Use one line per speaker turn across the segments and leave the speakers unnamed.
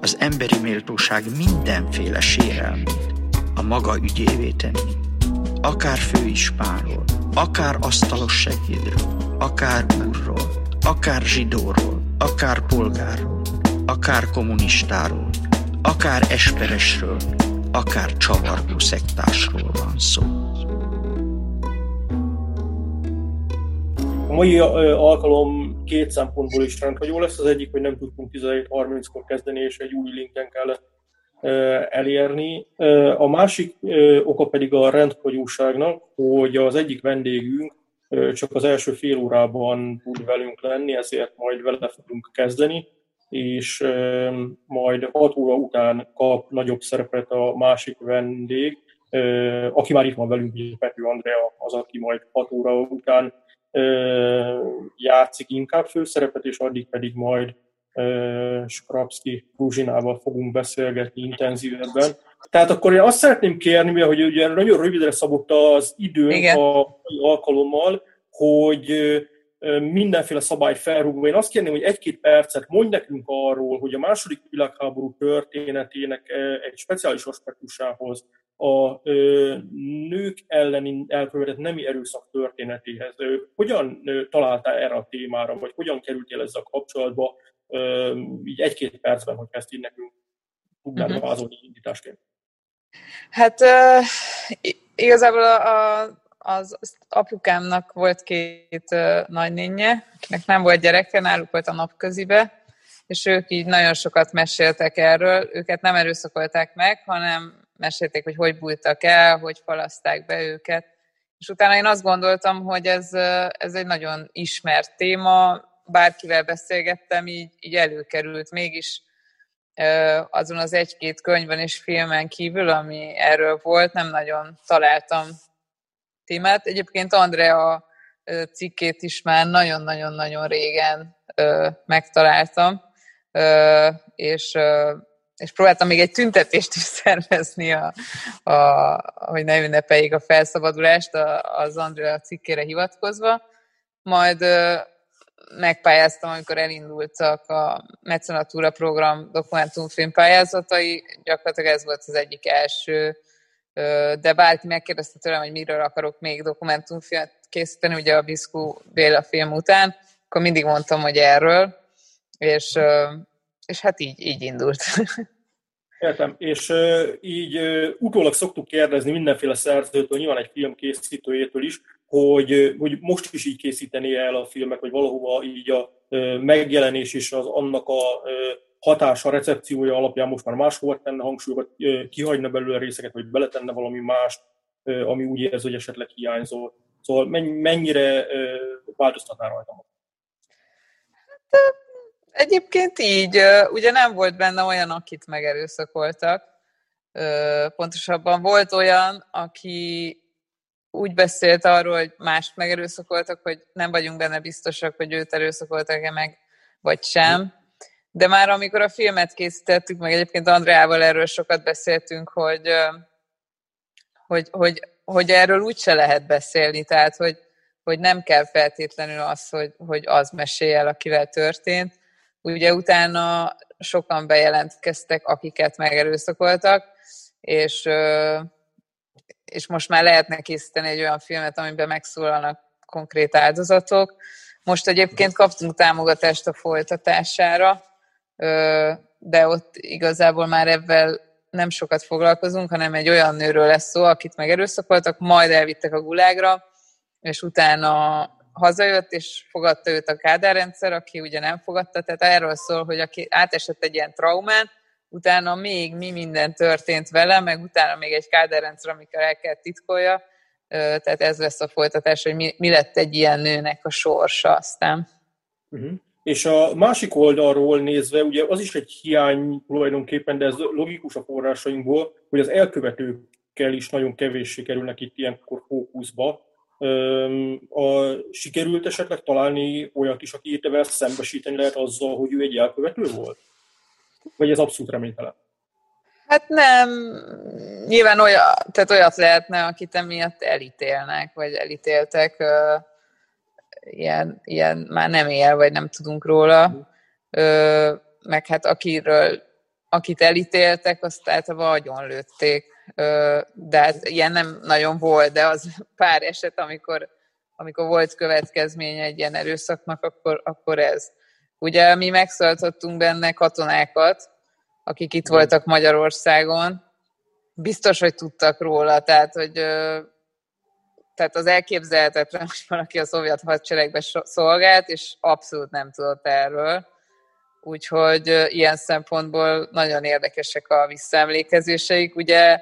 az emberi méltóság mindenféle sérelmét a maga ügyévé tenni. Akár főispánról, akár asztalos segédről, akár úrról, akár zsidóról, akár polgárról, akár kommunistáról, akár esperesről, akár csavargó szektásról van szó.
A mai alkalom két szempontból is rendhagyó lesz. Az egyik, hogy nem tudtunk 17.30-kor kezdeni, és egy új linken kellett elérni. A másik oka pedig a rendhagyóságnak, hogy az egyik vendégünk csak az első fél órában tud velünk lenni, ezért majd vele fogunk kezdeni, és majd 6 óra után kap nagyobb szerepet a másik vendég, aki már itt van velünk, Pető Andrea, az, aki majd 6 óra után játszik inkább főszerepet, és addig pedig majd Skrapski Ruzsinával fogunk beszélgetni intenzívebben. Tehát akkor én azt szeretném kérni, hogy ugye nagyon rövidre szabott az idő Igen. a alkalommal, hogy mindenféle szabályt felrúgva. Én azt kérném, hogy egy-két percet mondj nekünk arról, hogy a második világháború történetének egy speciális aspektusához, a nők elleni elkövetett nemi erőszak történetéhez. Hogyan találtál erre a témára, vagy hogyan kerültél ezzel kapcsolatba, így egy-két percben, hogy ezt így nekünk tudnád uh-huh. vázolni indításként.
Hát uh, igazából a, az, az apukámnak volt két uh, nagynénye, akinek nem volt gyereke, náluk volt a napközibe, és ők így nagyon sokat meséltek erről. Őket nem erőszakolták meg, hanem mesélték, hogy hogy bújtak el, hogy falaszták be őket. És utána én azt gondoltam, hogy ez, ez egy nagyon ismert téma, bárkivel beszélgettem, így, így előkerült. Mégis azon az egy-két könyvben és filmen kívül, ami erről volt, nem nagyon találtam témát. Egyébként Andrea cikkét is már nagyon-nagyon-nagyon régen megtaláltam, és, és próbáltam még egy tüntetést is szervezni, a, a, hogy ne ünnepeljék a felszabadulást az Andrea cikkére hivatkozva. Majd megpályáztam, amikor elindultak a Mecenatúra program dokumentumfilm pályázatai, gyakorlatilag ez volt az egyik első, de bárki megkérdezte tőlem, hogy miről akarok még dokumentumfilmet készíteni, ugye a Biszkú Béla film után, akkor mindig mondtam, hogy erről, és, és hát így, így indult.
Értem, és így utólag szoktuk kérdezni mindenféle szerzőtől, nyilván egy film készítőjétől is, hogy, hogy most is így készíteni el a filmek, vagy valahova így a megjelenés és az annak a hatása, recepciója alapján most már máshova tenne hangsúlyokat, kihagyna belőle részeket, vagy beletenne valami mást, ami úgy érzi, hogy esetleg hiányzó. Szóval mennyire változtatná rajta?
Hát, egyébként így. Ugye nem volt benne olyan, akit megerőszakoltak. Pontosabban volt olyan, aki úgy beszélt arról, hogy mást megerőszakoltak, hogy nem vagyunk benne biztosak, hogy őt erőszakoltak-e meg, vagy sem. De már amikor a filmet készítettük, meg egyébként Andreával erről sokat beszéltünk, hogy, hogy, hogy, hogy erről úgyse lehet beszélni, tehát hogy, hogy nem kell feltétlenül az, hogy, hogy az mesélj el, akivel történt. Ugye utána sokan bejelentkeztek, akiket megerőszakoltak, és és most már lehetne készíteni egy olyan filmet, amiben megszólalnak konkrét áldozatok. Most egyébként kaptunk támogatást a folytatására, de ott igazából már ebben nem sokat foglalkozunk, hanem egy olyan nőről lesz szó, akit megerőszakoltak, majd elvittek a gulágra, és utána hazajött, és fogadta őt a kádárrendszer, aki ugye nem fogadta, tehát erről szól, hogy aki átesett egy ilyen traumán, utána még mi minden történt vele, meg utána még egy káderrendszer, amikor el kell titkolja, tehát ez lesz a folytatás, hogy mi, mi lett egy ilyen nőnek a sorsa aztán.
Uh-huh. És a másik oldalról nézve, ugye az is egy hiány tulajdonképpen, de ez logikus a forrásainkból, hogy az elkövetőkkel is nagyon kevéssé kerülnek itt ilyenkor fókuszba. A, sikerült esetleg találni olyat is, aki értevel szembesíteni lehet azzal, hogy ő egy elkövető volt? Vagy ez abszolút reménytelen?
Hát nem, nyilván olyat, tehát olyat lehetne, akit emiatt elítélnek, vagy elítéltek, uh, ilyen, ilyen már nem él, vagy nem tudunk róla, uh, meg hát akiről, akit elítéltek, azt általában agyon lőtték, de hát ilyen nem nagyon volt, de az pár eset, amikor, amikor volt következmény egy ilyen erőszaknak, akkor, akkor ez. Ugye mi megszólítottunk benne katonákat, akik itt voltak Magyarországon, biztos, hogy tudtak róla, tehát, hogy tehát az elképzelhetetlen, hogy valaki a szovjet hadseregben szolgált, és abszolút nem tudott erről. Úgyhogy ilyen szempontból nagyon érdekesek a visszaemlékezéseik. Ugye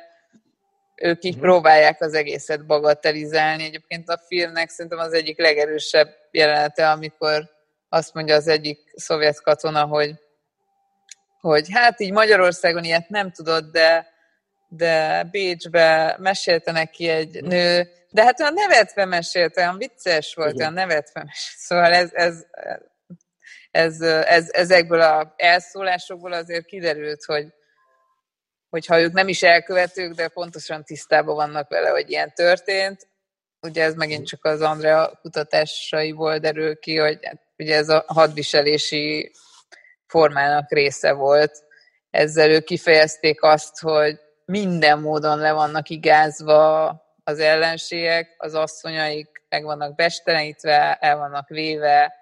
ők így mhm. próbálják az egészet bagatelizálni. Egyébként a filmnek szerintem az egyik legerősebb jelenete, amikor azt mondja az egyik szovjet katona, hogy hogy hát így Magyarországon ilyet nem tudod, de, de Bécsbe mesélte neki egy nő, de hát olyan nevetve mesélt, olyan vicces volt, olyan nevetve mesélt. Szóval ez, ez, ez, ez, ezekből az elszólásokból azért kiderült, hogy, hogyha ők nem is elkövetők, de pontosan tisztában vannak vele, hogy ilyen történt. Ugye ez megint csak az Andrea kutatásaiból derül ki, hogy hát ugye ez a hadviselési formának része volt. Ezzel ők kifejezték azt, hogy minden módon le vannak igázva az ellenségek, az asszonyaik meg vannak bestelenítve, el vannak véve,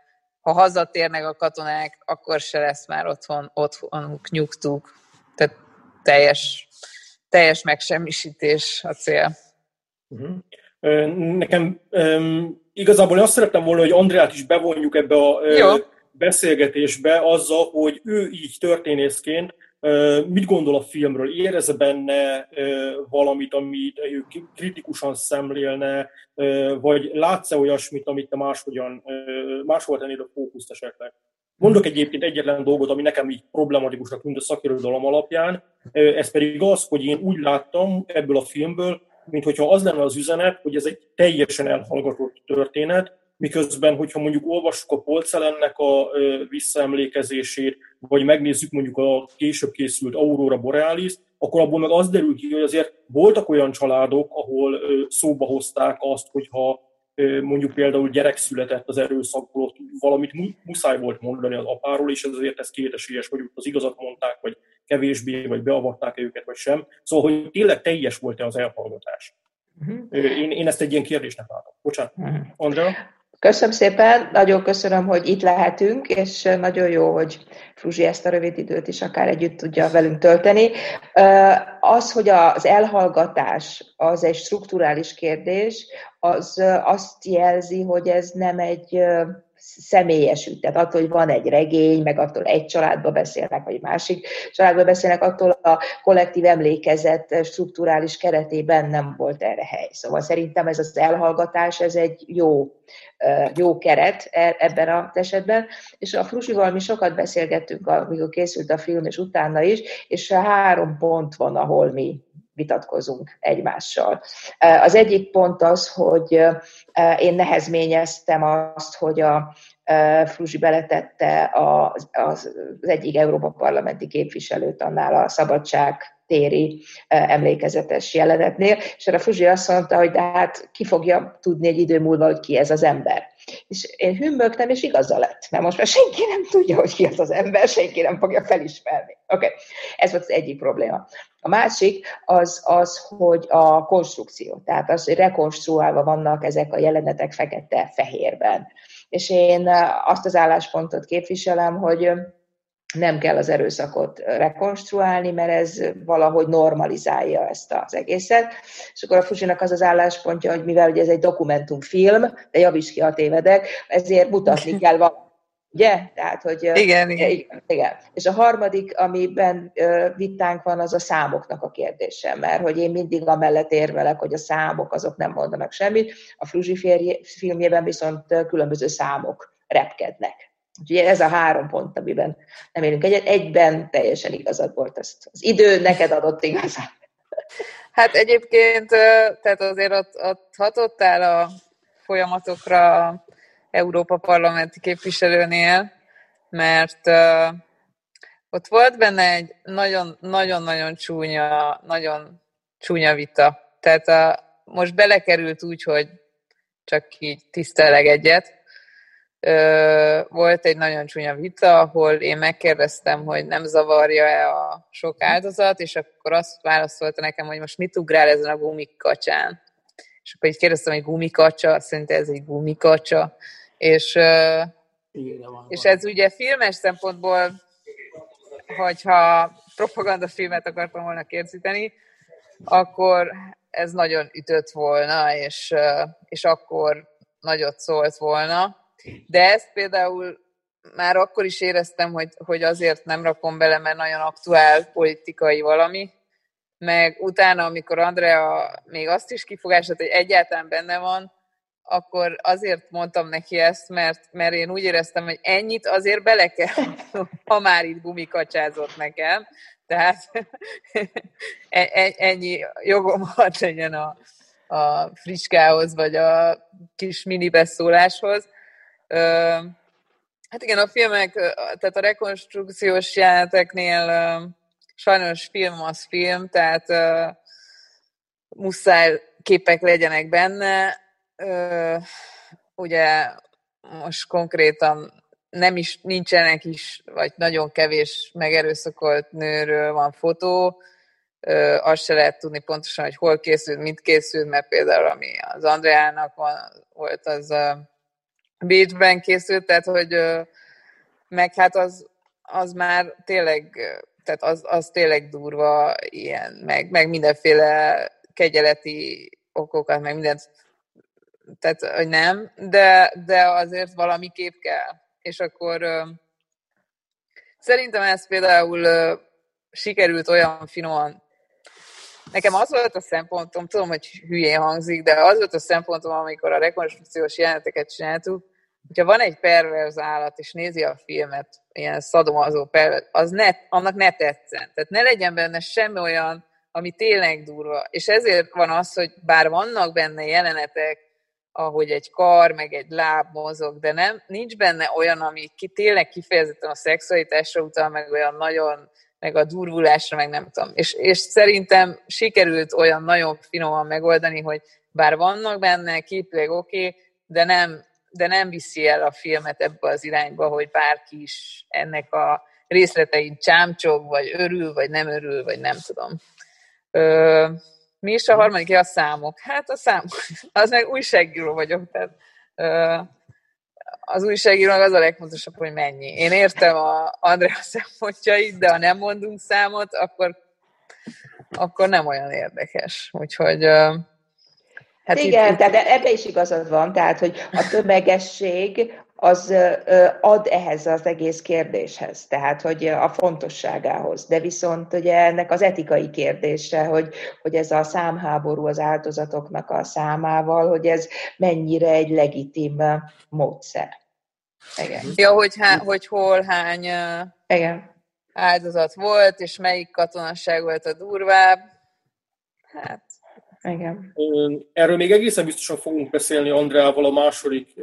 ha hazatérnek a katonák, akkor se lesz már otthon, otthonuk, nyugtuk. Teljes, teljes megsemmisítés a cél.
Uh-huh. Nekem um, igazából azt szerettem volna, hogy Andreát is bevonjuk ebbe a Jó beszélgetésbe azzal, hogy ő így történészként mit gondol a filmről, érez benne valamit, amit ő kritikusan szemlélne, vagy látsz-e olyasmit, amit te máshogyan, máshol tennéd a fókuszt esetleg? Mondok egyébként egyetlen dolgot, ami nekem így problematikusnak tűnt a szakirodalom alapján, ez pedig az, hogy én úgy láttam ebből a filmből, mint hogyha az lenne az üzenet, hogy ez egy teljesen elhallgatott történet, miközben, hogyha mondjuk olvassuk a Polcelennek a visszaemlékezését, vagy megnézzük mondjuk a később készült Aurora Borealis, akkor abból meg az derül ki, hogy azért voltak olyan családok, ahol szóba hozták azt, hogyha mondjuk például gyerek született az erőszakból, ott valamit muszáj volt mondani az apáról, és ezért ez kétesélyes, hogy az igazat mondták, vagy kevésbé, vagy beavatták-e őket, vagy sem. Szóval, hogy tényleg teljes volt-e az elhallgatás. Uh-huh. Én, én ezt egy ilyen kérdésnek látom. Bocsánat. Uh-huh. Andrea?
Köszönöm szépen, nagyon köszönöm, hogy itt lehetünk, és nagyon jó, hogy Fruzsi ezt a rövid időt is akár együtt tudja velünk tölteni. Az, hogy az elhallgatás az egy strukturális kérdés, az azt jelzi, hogy ez nem egy személyes ügy. Tehát attól, hogy van egy regény, meg attól egy családba beszélnek, vagy másik családba beszélnek, attól a kollektív emlékezet strukturális keretében nem volt erre hely. Szóval szerintem ez az elhallgatás, ez egy jó, jó keret e, ebben az esetben. És a Frusival mi sokat beszélgettünk, amikor készült a film, és utána is, és három pont van, ahol mi vitatkozunk egymással. Az egyik pont az, hogy én nehezményeztem azt, hogy a Fruzsi beletette az, az egyik Európa parlamenti képviselőt annál a szabadság téri emlékezetes jelenetnél, és erre Fruzsi azt mondta, hogy de hát ki fogja tudni egy idő múlva, hogy ki ez az ember. És én hümmögtem, és igaza lett, mert most már senki nem tudja, hogy ki az az ember, senki nem fogja felismerni. Oké, okay. ez volt az egyik probléma. A másik az, az, hogy a konstrukció, tehát az, hogy rekonstruálva vannak ezek a jelenetek fekete-fehérben. És én azt az álláspontot képviselem, hogy nem kell az erőszakot rekonstruálni, mert ez valahogy normalizálja ezt az egészet. És akkor a Fusinak az az álláspontja, hogy mivel ugye ez egy dokumentumfilm, de javíts ki, ha tévedek, ezért mutatni kell valamit. Ugye? Tehát, hogy,
igen, igen. igen,
igen. És a harmadik, amiben vitánk van, az a számoknak a kérdése, mert hogy én mindig amellett érvelek, hogy a számok azok nem mondanak semmit, a Fruzsi filmjében viszont különböző számok repkednek Úgyhogy ez a három pont, amiben nem élünk egyet. Egyben teljesen igazad volt ezt. Az idő neked adott igazat.
Hát egyébként, tehát azért ott, ott hatottál a folyamatokra Európa parlamenti képviselőnél, mert ott volt benne egy nagyon-nagyon csúnya, nagyon csúnya vita. Tehát a, most belekerült úgy, hogy csak így tiszteleg egyet. Volt egy nagyon csúnya vita, ahol én megkérdeztem, hogy nem zavarja-e a sok áldozat, és akkor azt válaszolta nekem, hogy most mit ugrál ezen a gumikacsán. És akkor így kérdeztem, hogy gumikacsa, szerintem ez egy gumikacsa. És, és ez ugye filmes szempontból, hogyha propagandafilmet akartam volna készíteni, akkor ez nagyon ütött volna, és, és akkor nagyot szólt volna. De ezt például már akkor is éreztem, hogy, hogy azért nem rakom bele, mert nagyon aktuál politikai valami, meg utána, amikor Andrea még azt is kifogásolt, hogy egyáltalán benne van, akkor azért mondtam neki ezt, mert, mert én úgy éreztem, hogy ennyit azért bele kell, ha már itt gumikacsázott nekem, tehát e, e, ennyi jogom hadd legyen a, a fricskához, vagy a kis mini beszóláshoz. Hát igen, a filmek, tehát a rekonstrukciós jeleneteknél sajnos film az film, tehát muszáj képek legyenek benne. Ugye most konkrétan nem is, nincsenek is, vagy nagyon kevés megerőszakolt nőről van fotó, ö, azt se lehet tudni pontosan, hogy hol készült, mit készült, mert például ami az Andreának van, volt, az ö, Bécsben készült, tehát hogy meg hát az, az már tényleg, tehát az, az tényleg durva ilyen, meg, meg mindenféle kegyeleti okokat, meg mindent, tehát hogy nem, de, de azért valami kép kell és akkor szerintem ez például sikerült olyan finoman. Nekem az volt a szempontom, tudom, hogy hülyén hangzik, de az volt a szempontom, amikor a rekonstrukciós jeleneteket csináltuk, hogyha van egy perverz állat, és nézi a filmet, ilyen szadomazó perverz, az ne, annak ne tetszen. Tehát ne legyen benne semmi olyan, ami tényleg durva. És ezért van az, hogy bár vannak benne jelenetek, ahogy egy kar, meg egy láb mozog, de nem, nincs benne olyan, ami ki, tényleg kifejezetten a szexualitásra utal, meg olyan nagyon, meg a durvulásra, meg nem tudom. És, és szerintem sikerült olyan nagyon finoman megoldani, hogy bár vannak benne, képileg oké, okay, de nem, de nem viszi el a filmet ebbe az irányba, hogy bárki is ennek a részletein csámcsog, vagy örül, vagy nem örül, vagy nem tudom. Ö, mi is a harmadik? A számok. Hát a számok. Az meg újságíró vagyok, tehát az újságírónak az a legfontosabb, hogy mennyi. Én értem a Andrea szempontjait, de ha nem mondunk számot, akkor, akkor nem olyan érdekes. Úgyhogy
Hát Igen, itt, tehát ebbe is igazad van, tehát, hogy a tömegesség az ad ehhez az egész kérdéshez, tehát hogy a fontosságához. De viszont ugye ennek az etikai kérdése, hogy, hogy ez a számháború az áldozatoknak a számával, hogy ez mennyire egy legitim módszer.
Igen. Ja, hogy, há, hogy hol hány Igen. áldozat volt, és melyik katonasság volt a durvább. Hát
igen.
Erről még egészen biztosan fogunk beszélni Andrával a második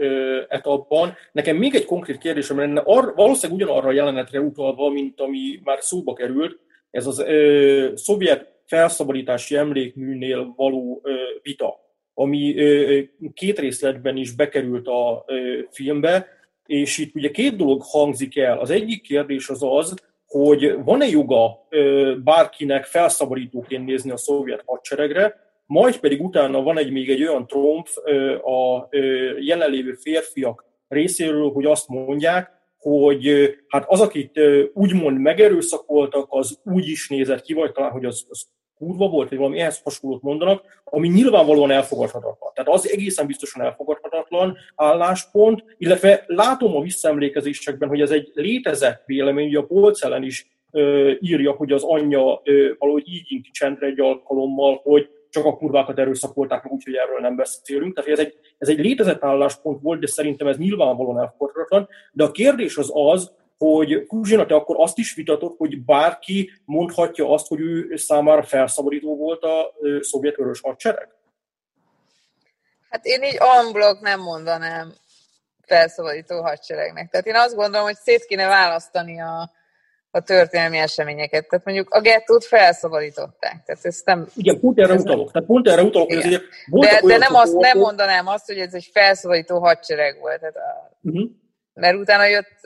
etapban. Nekem még egy konkrét kérdésem lenne, ar, valószínűleg ugyanarra a jelenetre utalva, mint ami már szóba került, ez az ö, szovjet felszabadítási emlékműnél való ö, vita, ami ö, két részletben is bekerült a ö, filmbe, és itt ugye két dolog hangzik el. Az egyik kérdés az az, hogy van-e joga ö, bárkinek felszabadítóként nézni a szovjet hadseregre, majd pedig utána van egy még egy olyan tromf a jelenlévő férfiak részéről, hogy azt mondják, hogy hát az, akit úgymond megerőszakoltak, az úgy is nézett ki, vagy talán, hogy az, az kurva volt, vagy valami ehhez hasonlót mondanak, ami nyilvánvalóan elfogadhatatlan. Tehát az egészen biztosan elfogadhatatlan álláspont, illetve látom a visszaemlékezésekben, hogy ez egy létezett vélemény, hogy a Polcellen is írja, hogy az anyja valahogy így inti csendre egy alkalommal, hogy csak a kurvákat erőszakolták meg, úgyhogy erről nem beszélünk. Tehát ez egy, ez egy létezett álláspont volt, de szerintem ez nyilvánvalóan elfogadhatatlan. De a kérdés az az, hogy Kuzsina, te akkor azt is vitatott, hogy bárki mondhatja azt, hogy ő számára felszabadító volt a szovjet vörös hadsereg?
Hát én így amblok nem mondanám felszabadító hadseregnek. Tehát én azt gondolom, hogy szét kéne választani a, a történelmi eseményeket. Tehát mondjuk a gettót felszabadították. Tehát ezt nem,
Igen, pont erre utalok. Tehát pont erre utalok, hogy azért
De, de nem, azt, nem mondanám azt, hogy ez egy felszabadító hadsereg volt. Tehát a, uh-huh. Mert utána jött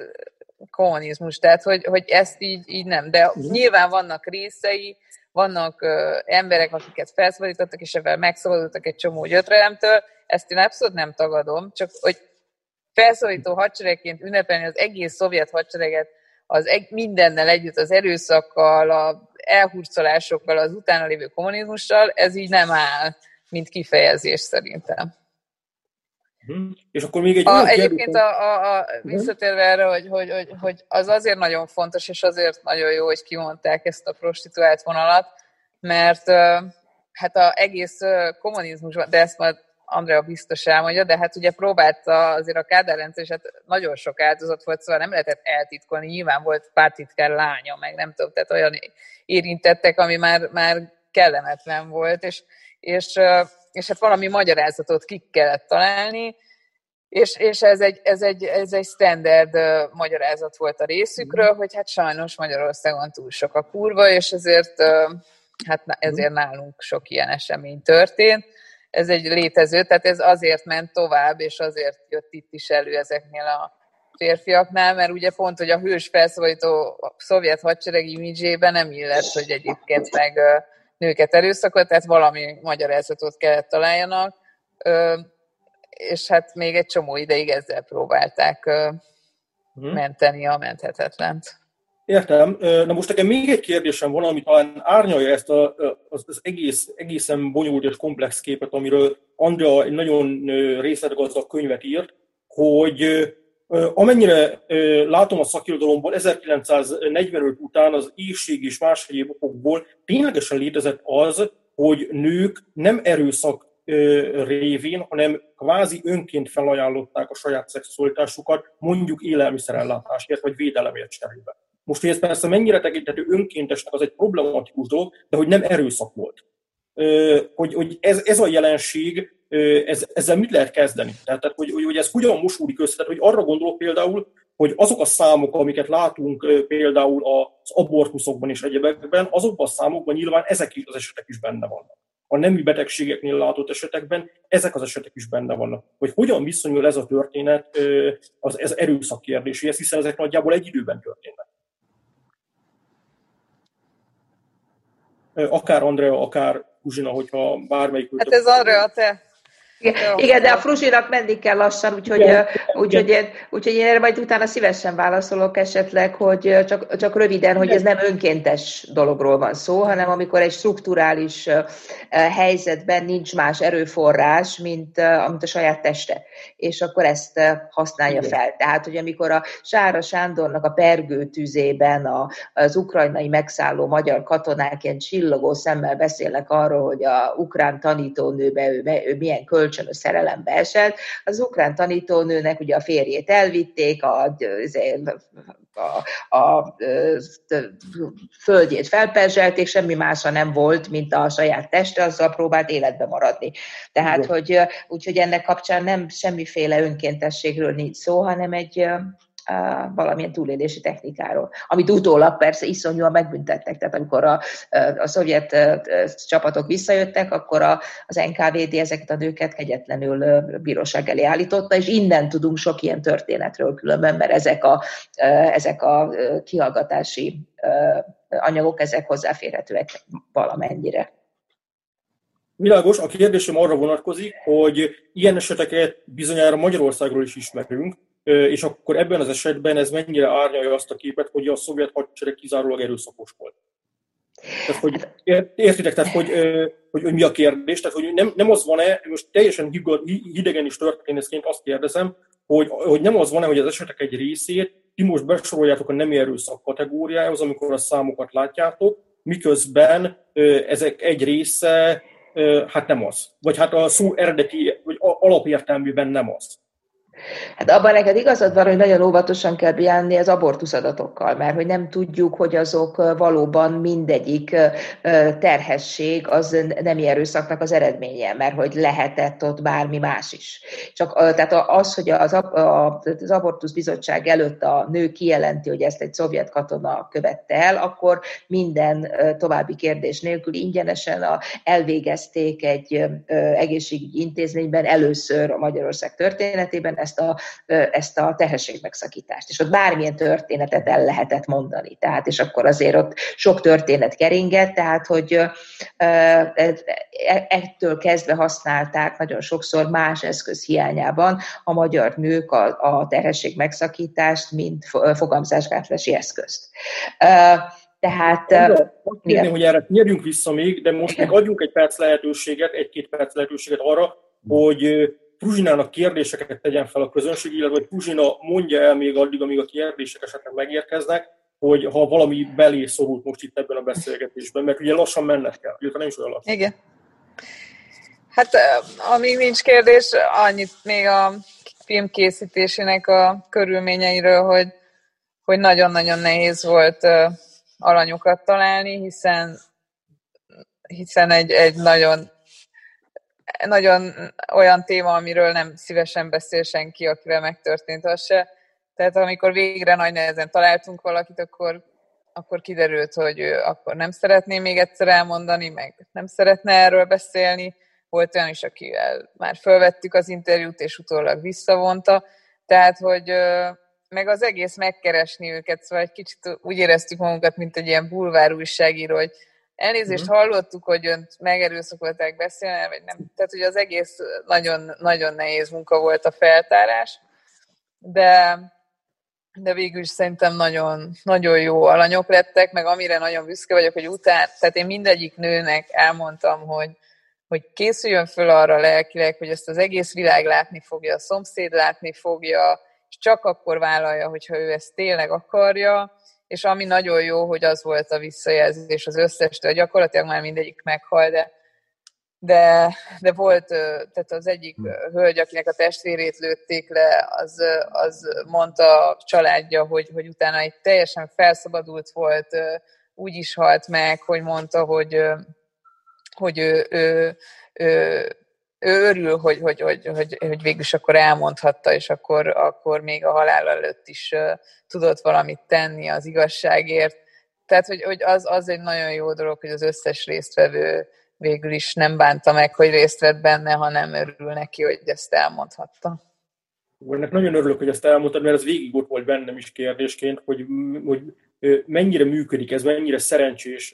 kommunizmus, tehát hogy, hogy ezt így, így nem. De uh-huh. nyilván vannak részei, vannak uh, emberek, akiket felszabadítottak, és ebben megszabadultak egy csomó gyötrelemtől, ezt én abszolút nem tagadom, csak hogy felszólító hadseregként ünnepelni az egész szovjet hadsereget, az eg- mindennel együtt, az erőszakkal, a elhurcolásokkal, az utána lévő kommunizmussal, ez így nem áll, mint kifejezés szerintem.
Uh-huh. És akkor még egy
a, Egyébként a, a, a, visszatérve erre, hogy, hogy, hogy, hogy az azért nagyon fontos, és azért nagyon jó, hogy kimondták ezt a prostituált vonalat, mert hát a egész kommunizmusban, de ezt majd Andrea biztos elmondja, de hát ugye próbálta azért a Kádár és hát nagyon sok áldozat volt, szóval nem lehetett eltitkolni, nyilván volt pártitkár lánya, meg nem tudom, tehát olyan érintettek, ami már, már kellemetlen volt, és, és, és hát valami magyarázatot ki kellett találni, és, és ez, egy, ez, egy, ez egy standard uh, magyarázat volt a részükről, hogy hát sajnos Magyarországon túl sok a kurva, és ezért, hát ezért nálunk sok ilyen esemény történt ez egy létező, tehát ez azért ment tovább, és azért jött itt is elő ezeknél a férfiaknál, mert ugye pont, hogy a hős felszabadító szovjet hadsereg imidzsében nem illet, hogy egyébként meg nőket erőszakot, tehát valami magyarázatot kellett találjanak, és hát még egy csomó ideig ezzel próbálták mhm. menteni a menthetetlent.
Értem. Na most nekem még egy kérdésem van, ami talán árnyalja ezt a, az, az egész, egészen bonyolult és komplex képet, amiről Andrea egy nagyon részletgazdag könyvet írt, hogy amennyire látom a szakirodalomból, 1945 után az éjség és más egyéb okokból ténylegesen létezett az, hogy nők nem erőszak révén, hanem kvázi önként felajánlották a saját szexualitásukat, mondjuk élelmiszerellátásért vagy védelemért cserébe. Most, hogy ez persze mennyire tekinthető önkéntesnek, az egy problematikus dolog, de hogy nem erőszak volt. Hogy, hogy ez, ez a jelenség, ez, ezzel mit lehet kezdeni? Tehát, tehát hogy, hogy, ez hogyan mosódik össze? Tehát, hogy arra gondolok például, hogy azok a számok, amiket látunk például az abortuszokban és egyebekben, azokban a számokban nyilván ezek is az esetek is benne vannak. A nemi betegségeknél látott esetekben ezek az esetek is benne vannak. Hogy hogyan viszonyul ez a történet az ez erőszak kérdéséhez, hiszen ezek nagyjából egy időben történnek. Akár Andrea, akár Kuzsina, hogyha bármelyik...
Hát ez Andrea, te
igen, igen, de a Fruzsinak menni kell lassan, úgyhogy, igen, úgyhogy, igen. Én, úgyhogy én erre majd utána szívesen válaszolok esetleg, hogy csak, csak röviden, hogy ez nem önkéntes dologról van szó, hanem amikor egy strukturális helyzetben nincs más erőforrás, mint amit a saját teste, és akkor ezt használja igen. fel. Tehát, hogy amikor a Sára Sándornak a pergő tüzében az ukrajnai megszálló magyar katonák ilyen csillogó szemmel beszélnek arról, hogy a ukrán tanítónőbe ő, ő milyen köl kölcsönös szerelembe esett. Az ukrán tanítónőnek ugye a férjét elvitték, a, a, a, földjét felperzselték, semmi másra nem volt, mint a saját teste, azzal próbált életbe maradni. Tehát, hogy, úgyhogy ennek kapcsán nem semmiféle önkéntességről nincs szó, hanem egy valamilyen túlélési technikáról, amit utólag persze iszonyúan megbüntettek. Tehát amikor a, a szovjet csapatok visszajöttek, akkor a, az NKVD ezeket a nőket kegyetlenül bíróság elé állította, és innen tudunk sok ilyen történetről különben, mert ezek a, ezek a kihallgatási anyagok, ezek hozzáférhetőek valamennyire.
Világos, a kérdésem arra vonatkozik, hogy ilyen eseteket bizonyára Magyarországról is ismerünk, és akkor ebben az esetben ez mennyire árnyalja azt a képet, hogy a szovjet hadsereg kizárólag erőszakos volt. Tehát, hogy értitek, tehát, hogy, hogy, hogy mi a kérdés, tehát, hogy nem, nem az van-e, most teljesen hidegen is történészként azt kérdezem, hogy, hogy nem az van-e, hogy az esetek egy részét ti most besoroljátok a nem erőszak kategóriához, amikor a számokat látjátok, miközben ezek egy része hát nem az. Vagy hát a szó eredeti, vagy alapértelműben nem az.
Hát abban neked igazad van, hogy nagyon óvatosan kell bírni az abortusz adatokkal, mert hogy nem tudjuk, hogy azok valóban mindegyik terhesség az nem erőszaknak az eredménye, mert hogy lehetett ott bármi más is. Csak tehát az, hogy az, az abortusz bizottság előtt a nő kijelenti, hogy ezt egy szovjet katona követte el, akkor minden további kérdés nélkül ingyenesen elvégezték egy egészségügyi intézményben először a Magyarország történetében ezt a, ezt a tehetségmegszakítást. És ott bármilyen történetet el lehetett mondani. Tehát, és akkor azért ott sok történet keringett, tehát, hogy e, ettől kezdve használták nagyon sokszor más eszköz hiányában a magyar nők a, a terhesség megszakítást, mint fogamzásgátlási eszközt.
Tehát... Azt kérném, hogy erre nyerjünk vissza még, de most még adjunk egy perc lehetőséget, egy-két perc lehetőséget arra, hogy Puzsinának kérdéseket tegyen fel a közönség, illetve hogy Puzsina mondja el még addig, amíg a kérdések esetleg megérkeznek, hogy ha valami belé szorult most itt ebben a beszélgetésben, mert ugye lassan mennek kell, illetve nem is olyan lassan.
Igen. Hát amíg nincs kérdés, annyit még a film készítésének a körülményeiről, hogy, hogy nagyon-nagyon nehéz volt alanyokat találni, hiszen hiszen egy, egy nagyon nagyon olyan téma, amiről nem szívesen beszél senki, akivel megtörtént az se. Tehát amikor végre nagy nehezen találtunk valakit, akkor, akkor kiderült, hogy ő akkor nem szeretné még egyszer elmondani, meg nem szeretne erről beszélni. Volt olyan is, akivel már fölvettük az interjút, és utólag visszavonta. Tehát, hogy meg az egész megkeresni őket, szóval egy kicsit úgy éreztük magunkat, mint egy ilyen bulvár újságíró, hogy Elnézést uh-huh. hallottuk, hogy önt megerőszakolták beszélni, vagy nem. Tehát, hogy az egész nagyon, nagyon nehéz munka volt a feltárás, de, de végül is szerintem nagyon, nagyon jó alanyok lettek, meg amire nagyon büszke vagyok, hogy után, tehát én mindegyik nőnek elmondtam, hogy, hogy készüljön föl arra lelkileg, hogy ezt az egész világ látni fogja, a szomszéd látni fogja, és csak akkor vállalja, hogyha ő ezt tényleg akarja, és ami nagyon jó, hogy az volt a visszajelzés az összestől, gyakorlatilag már mindegyik meghal, de, de, de volt, tehát az egyik hm. hölgy, akinek a testvérét lőtték le, az, az mondta a családja, hogy, hogy utána egy teljesen felszabadult volt, úgy is halt meg, hogy mondta, hogy, hogy ő, ő, ő ő örül, hogy, hogy, hogy, hogy, hogy végül is akkor elmondhatta, és akkor, akkor még a halál előtt is tudott valamit tenni az igazságért. Tehát, hogy, hogy az, az egy nagyon jó dolog, hogy az összes résztvevő végül is nem bánta meg, hogy részt vett benne, hanem örül neki, hogy ezt elmondhatta.
Ennek nagyon örülök, hogy ezt elmondtad, mert ez végig ott volt bennem is kérdésként, hogy, hogy mennyire működik ez, mennyire szerencsés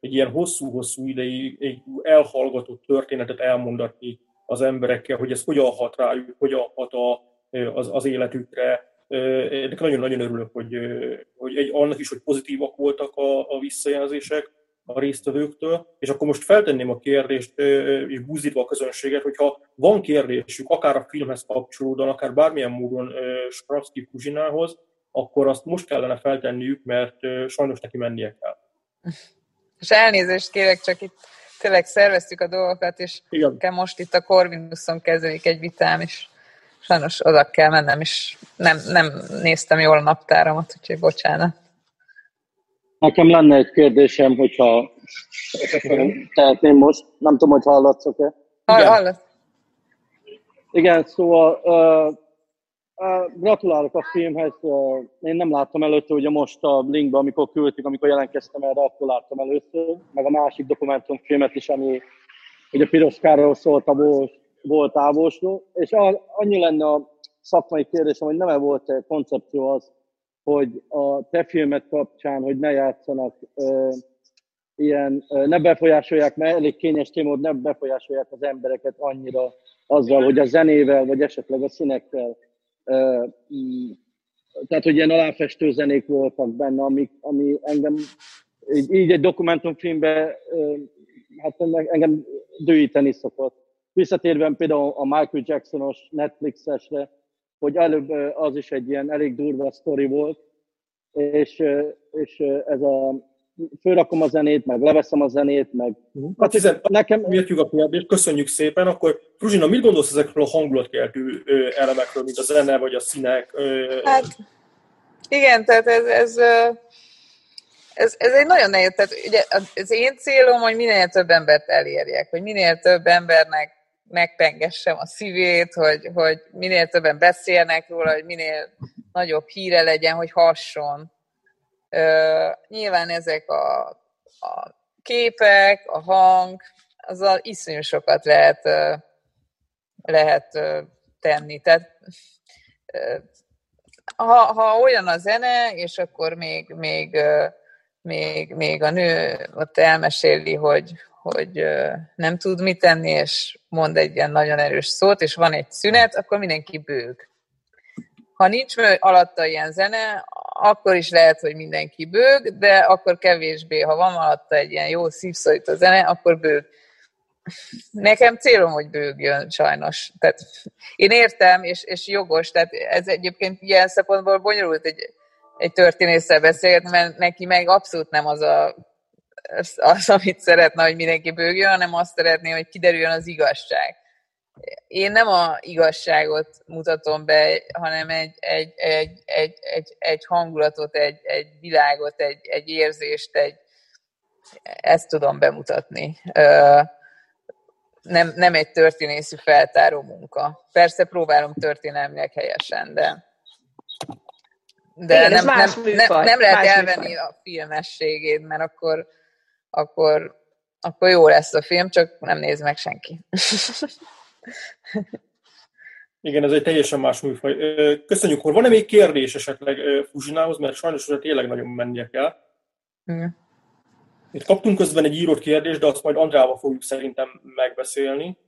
egy ilyen hosszú-hosszú ideig elhallgatott történetet elmondatni az emberekkel, hogy ez hogyan hat rájuk, hogyan hat a, az, az életükre. Ennek nagyon-nagyon örülök, hogy, hogy egy, annak is, hogy pozitívak voltak a, a visszajelzések a résztvevőktől, és akkor most feltenném a kérdést, és buzdítva a közönséget, hogyha van kérdésük, akár a filmhez kapcsolódóan, akár bármilyen módon Spravsky Kuzsinához, akkor azt most kellene feltenniük, mert sajnos neki mennie kell.
És elnézést kérek, csak itt tényleg szerveztük a dolgokat, és Igen. most itt a Corvinuson kezdődik egy vitám, és sajnos oda kell mennem, és nem, nem néztem jól a naptáramat, úgyhogy bocsánat.
Nekem lenne egy kérdésem, hogyha tehetném most. Nem tudom, hogy hallatszok-e.
Hall,
Igen, szóval uh, Gratulálok a filmhez. Én nem láttam előtte, ugye most a linkben, amikor küldtük, amikor jelentkeztem erre, akkor láttam először. Meg a másik dokumentumfilmet is, ami ugye Piros Károlyról szólt a volt távosról. És annyi lenne a szakmai kérdésem, hogy nem -e volt -e koncepció az, hogy a te filmet kapcsán, hogy ne játszanak ilyen, ö, ne befolyásolják, mert elég kényes téma, hogy ne befolyásolják az embereket annyira azzal, hogy a zenével, vagy esetleg a színekkel tehát, hogy ilyen aláfestő zenék voltak benne, ami, ami engem így, így egy dokumentumfilmben hát engem dőíteni szokott. Visszatérve például a Michael Jacksonos Netflixesre, hogy előbb az is egy ilyen elég durva sztori volt, és, és ez a fölrakom a zenét, meg leveszem a zenét, meg...
Hát hiszen nekem értjük a kérdést, köszönjük szépen, akkor Fruzsina, mit gondolsz ezekről a hangulatkeltő elemekről, mint a zene, vagy a színek?
Hát, igen, tehát ez, ez, ez, ez egy nagyon nehéz, tehát ugye az én célom, hogy minél több embert elérjek, hogy minél több embernek megpengessem a szívét, hogy, hogy minél többen beszélnek róla, hogy minél nagyobb híre legyen, hogy hasson. Uh, nyilván ezek a, a képek, a hang, azzal iszonyú sokat lehet, uh, lehet uh, tenni. Tehát ha, ha olyan a zene, és akkor még, még, még, még a nő ott elmeséli, hogy, hogy nem tud mit tenni, és mond egy ilyen nagyon erős szót, és van egy szünet, akkor mindenki bőg. Ha nincs alatta ilyen zene, akkor is lehet, hogy mindenki bőg, de akkor kevésbé. Ha van alatta egy ilyen jó szívszorító zene, akkor bőg. Nekem célom, hogy bőgjön sajnos. Tehát én értem, és, és jogos, tehát ez egyébként ilyen szempontból bonyolult egy, egy történésszel beszélgetni, mert neki meg abszolút nem az a az, amit szeretne, hogy mindenki bőgjön, hanem azt szeretné, hogy kiderüljön az igazság. Én nem a igazságot mutatom be, hanem egy, egy, egy, egy, egy, egy hangulatot, egy, egy világot, egy, egy érzést, egy, ezt tudom bemutatni. Nem, nem egy történészi feltáró munka. Persze próbálom történelmileg helyesen, de de Igen, nem, nem, nem, nem lehet elvenni műfaj. a filmességét, mert akkor akkor, akkor jó lesz a film, csak nem néz meg senki.
Igen, ez egy teljesen más műfaj. Köszönjük, hogy van-e még kérdés esetleg Fuzsinához, mert sajnos hogy tényleg nagyon mennie kell. Igen. Itt kaptunk közben egy írott kérdést, de azt majd Andrával fogjuk szerintem megbeszélni.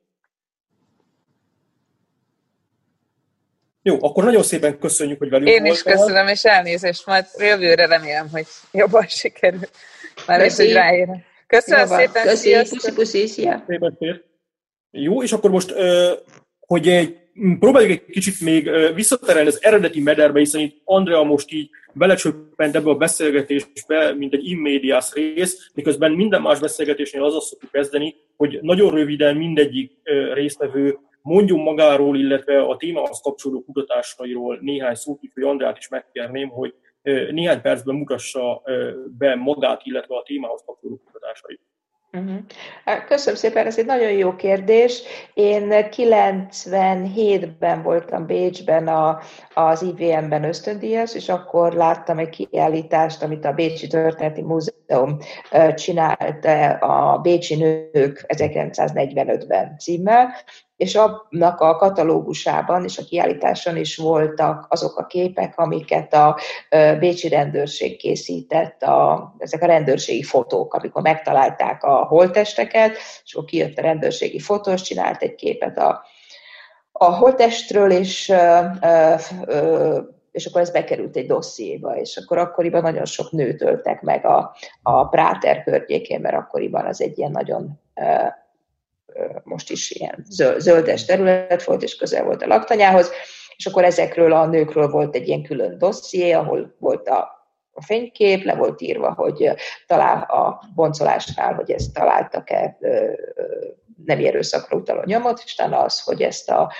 Jó, akkor nagyon szépen köszönjük, hogy velünk
Én is voltál. köszönöm, és elnézést, majd jövőre remélem, hogy jobban sikerül. Már ez, hogy ráérem. Köszönöm Jobban. szépen,
Köszi, puszi, puszi, szia.
Jó, és akkor most, hogy egy, próbáljuk egy kicsit még visszaterelni az eredeti mederbe, hiszen itt Andrea most így belecsöppent ebbe a beszélgetésbe, mint egy immédiás rész, miközben minden más beszélgetésnél az azt szoktuk kezdeni, hogy nagyon röviden mindegyik résztvevő mondjon magáról, illetve a témához kapcsolódó kutatásairól néhány szót, hogy Andrát is megkérném, hogy néhány percben mutassa be magát, illetve a témához kapcsolódó kutatásait.
Köszönöm szépen, ez egy nagyon jó kérdés. Én 97-ben voltam Bécsben a, az IVM-ben ösztöndíjas, és akkor láttam egy kiállítást, amit a Bécsi Történeti Múzeum csinált a Bécsi Nők 1945-ben címmel, és annak a katalógusában és a kiállításon is voltak azok a képek, amiket a Bécsi rendőrség készített, a, ezek a rendőrségi fotók, amikor megtalálták a holtesteket, és akkor kijött a rendőrségi fotós, csinált egy képet a, a holtestről, és és akkor ez bekerült egy dossziéba, és akkor akkoriban nagyon sok nőt öltek meg a, a Práter környékén, mert akkoriban az egy ilyen nagyon most is ilyen zöldes terület volt, és közel volt a laktanyához, és akkor ezekről a nőkről volt egy ilyen külön dosszié, ahol volt a a fénykép, le volt írva, hogy talál a boncolásnál, hogy ezt találtak-e nem erőszakra utaló nyomot, és talán az, hogy ezt a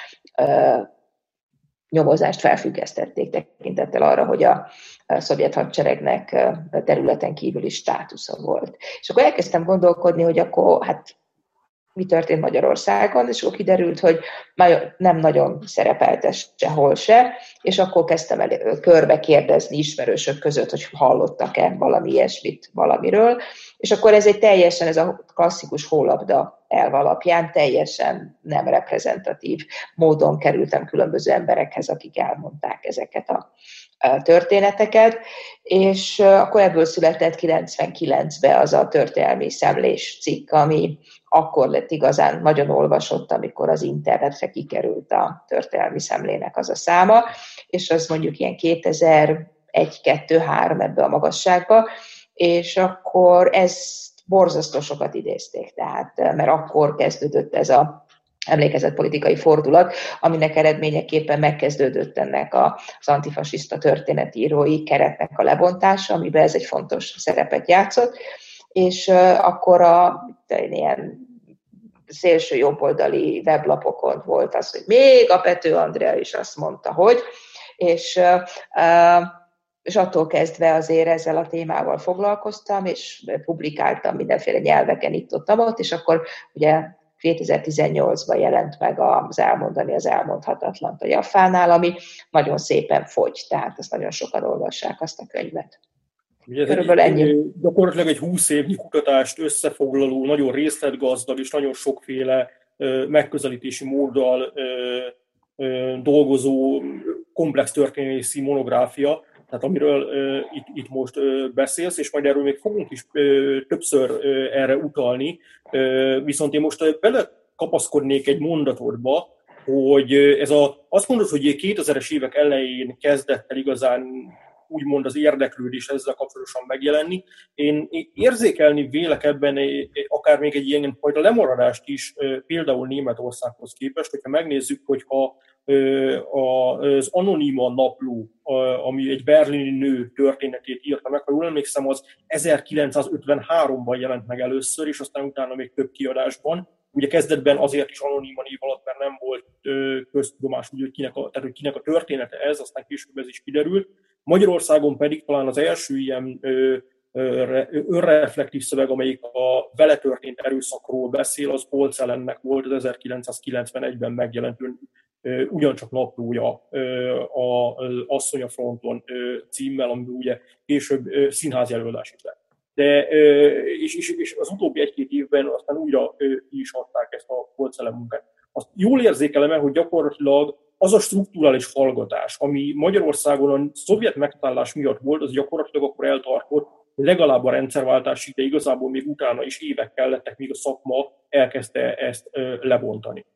nyomozást felfüggesztették tekintettel arra, hogy a, szovjet hadseregnek területen kívüli státusza volt. És akkor elkezdtem gondolkodni, hogy akkor hát mi történt Magyarországon, és akkor kiderült, hogy nem nagyon szerepelt sehol se, és akkor kezdtem el körbe kérdezni ismerősök között, hogy hallottak-e valami ilyesmit valamiről, és akkor ez egy teljesen, ez a klasszikus hólabda elv alapján teljesen nem reprezentatív módon kerültem különböző emberekhez, akik elmondták ezeket a történeteket, és akkor ebből született 99-ben az a történelmi szemlés cikk, ami akkor lett igazán nagyon olvasott, amikor az internetre kikerült a történelmi szemlének az a száma, és az mondjuk ilyen 2001, 2, 3 ebbe a magasságba, és akkor ezt borzasztó sokat idézték, tehát, mert akkor kezdődött ez a emlékezett politikai fordulat, aminek eredményeképpen megkezdődött ennek az antifasiszta történetírói keretnek a lebontása, amiben ez egy fontos szerepet játszott, és akkor a ilyen szélső jobboldali weblapokon volt az, hogy még a Pető Andrea is azt mondta, hogy, és, és attól kezdve azért ezzel a témával foglalkoztam, és publikáltam mindenféle nyelveken itt ott, ott és akkor ugye 2018-ban jelent meg az elmondani az elmondhatatlan a Jaffánál, ami nagyon szépen fogy, tehát ezt nagyon sokan olvassák azt a könyvet.
Ugye ez Körülbelül egy, ennyi. Gyakorlatilag egy 20 évnyi kutatást összefoglaló, nagyon részletgazdag és nagyon sokféle megközelítési móddal dolgozó komplex történészi monográfia, tehát amiről uh, itt, itt most uh, beszélsz, és majd erről még fogunk is uh, többször uh, erre utalni, uh, viszont én most uh, bele kapaszkodnék egy mondatodba, hogy ez a, azt mondod, hogy 2000-es évek elején kezdett el igazán úgymond az érdeklődés ezzel kapcsolatosan megjelenni. Én érzékelni vélek ebben akár még egy ilyen fajta lemaradást is, például Németországhoz képest, hogyha megnézzük, hogyha az Anonima napló, ami egy berlini nő történetét írta meg, ha jól emlékszem, az 1953-ban jelent meg először, és aztán utána még több kiadásban. Ugye kezdetben azért is anonima név alatt, mert nem volt köztudomás, hogy kinek a, tehát, hogy kinek a története ez, aztán később ez is kiderült. Magyarországon pedig talán az első ilyen önreflektív szöveg, amelyik a vele történt erőszakról beszél, az Polcelennek volt az 1991-ben megjelentő ugyancsak naplója az Asszony a fronton címmel, ami ugye később színházi előadás is lett. De, és, és, és az utóbbi egy-két évben aztán újra ki is adták ezt a Polcelen munkát. Azt jól érzékelem hogy gyakorlatilag az a strukturális hallgatás, ami Magyarországon a szovjet megtalálás miatt volt, az gyakorlatilag akkor eltartott, legalább a rendszerváltás de igazából még utána is évek kellettek, míg a szakma elkezdte ezt lebontani.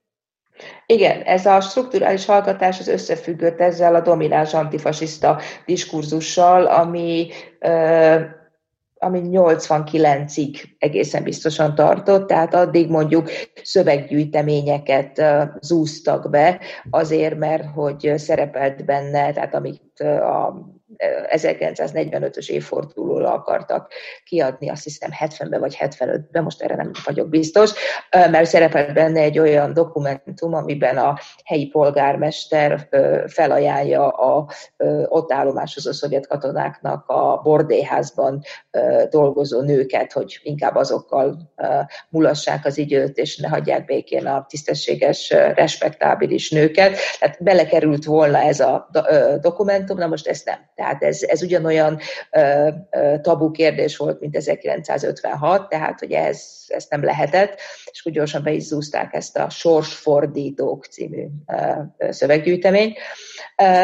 Igen, ez a strukturális hallgatás az összefüggött ezzel a domináns antifasiszta diskurzussal, ami ami 89-ig egészen biztosan tartott, tehát addig mondjuk szöveggyűjteményeket zúztak be, azért, mert hogy szerepelt benne, tehát amit a 1945-ös évfordulóra akartak kiadni, azt hiszem 70-ben vagy 75-ben, most erre nem vagyok biztos, mert szerepelt benne egy olyan dokumentum, amiben a helyi polgármester felajánlja a ott állomásozó szovjet katonáknak a bordéházban dolgozó nőket, hogy inkább azokkal mulassák az időt, és ne hagyják békén a tisztességes, respektábilis nőket. Tehát belekerült volna ez a dokumentum, na most ezt nem. Tehát ez, ez ugyanolyan ö, ö, tabu kérdés volt, mint 1956, tehát hogy ez, ezt nem lehetett, és úgy gyorsan be is zúzták ezt a Sorsfordítók című ö, szöveggyűjtemény.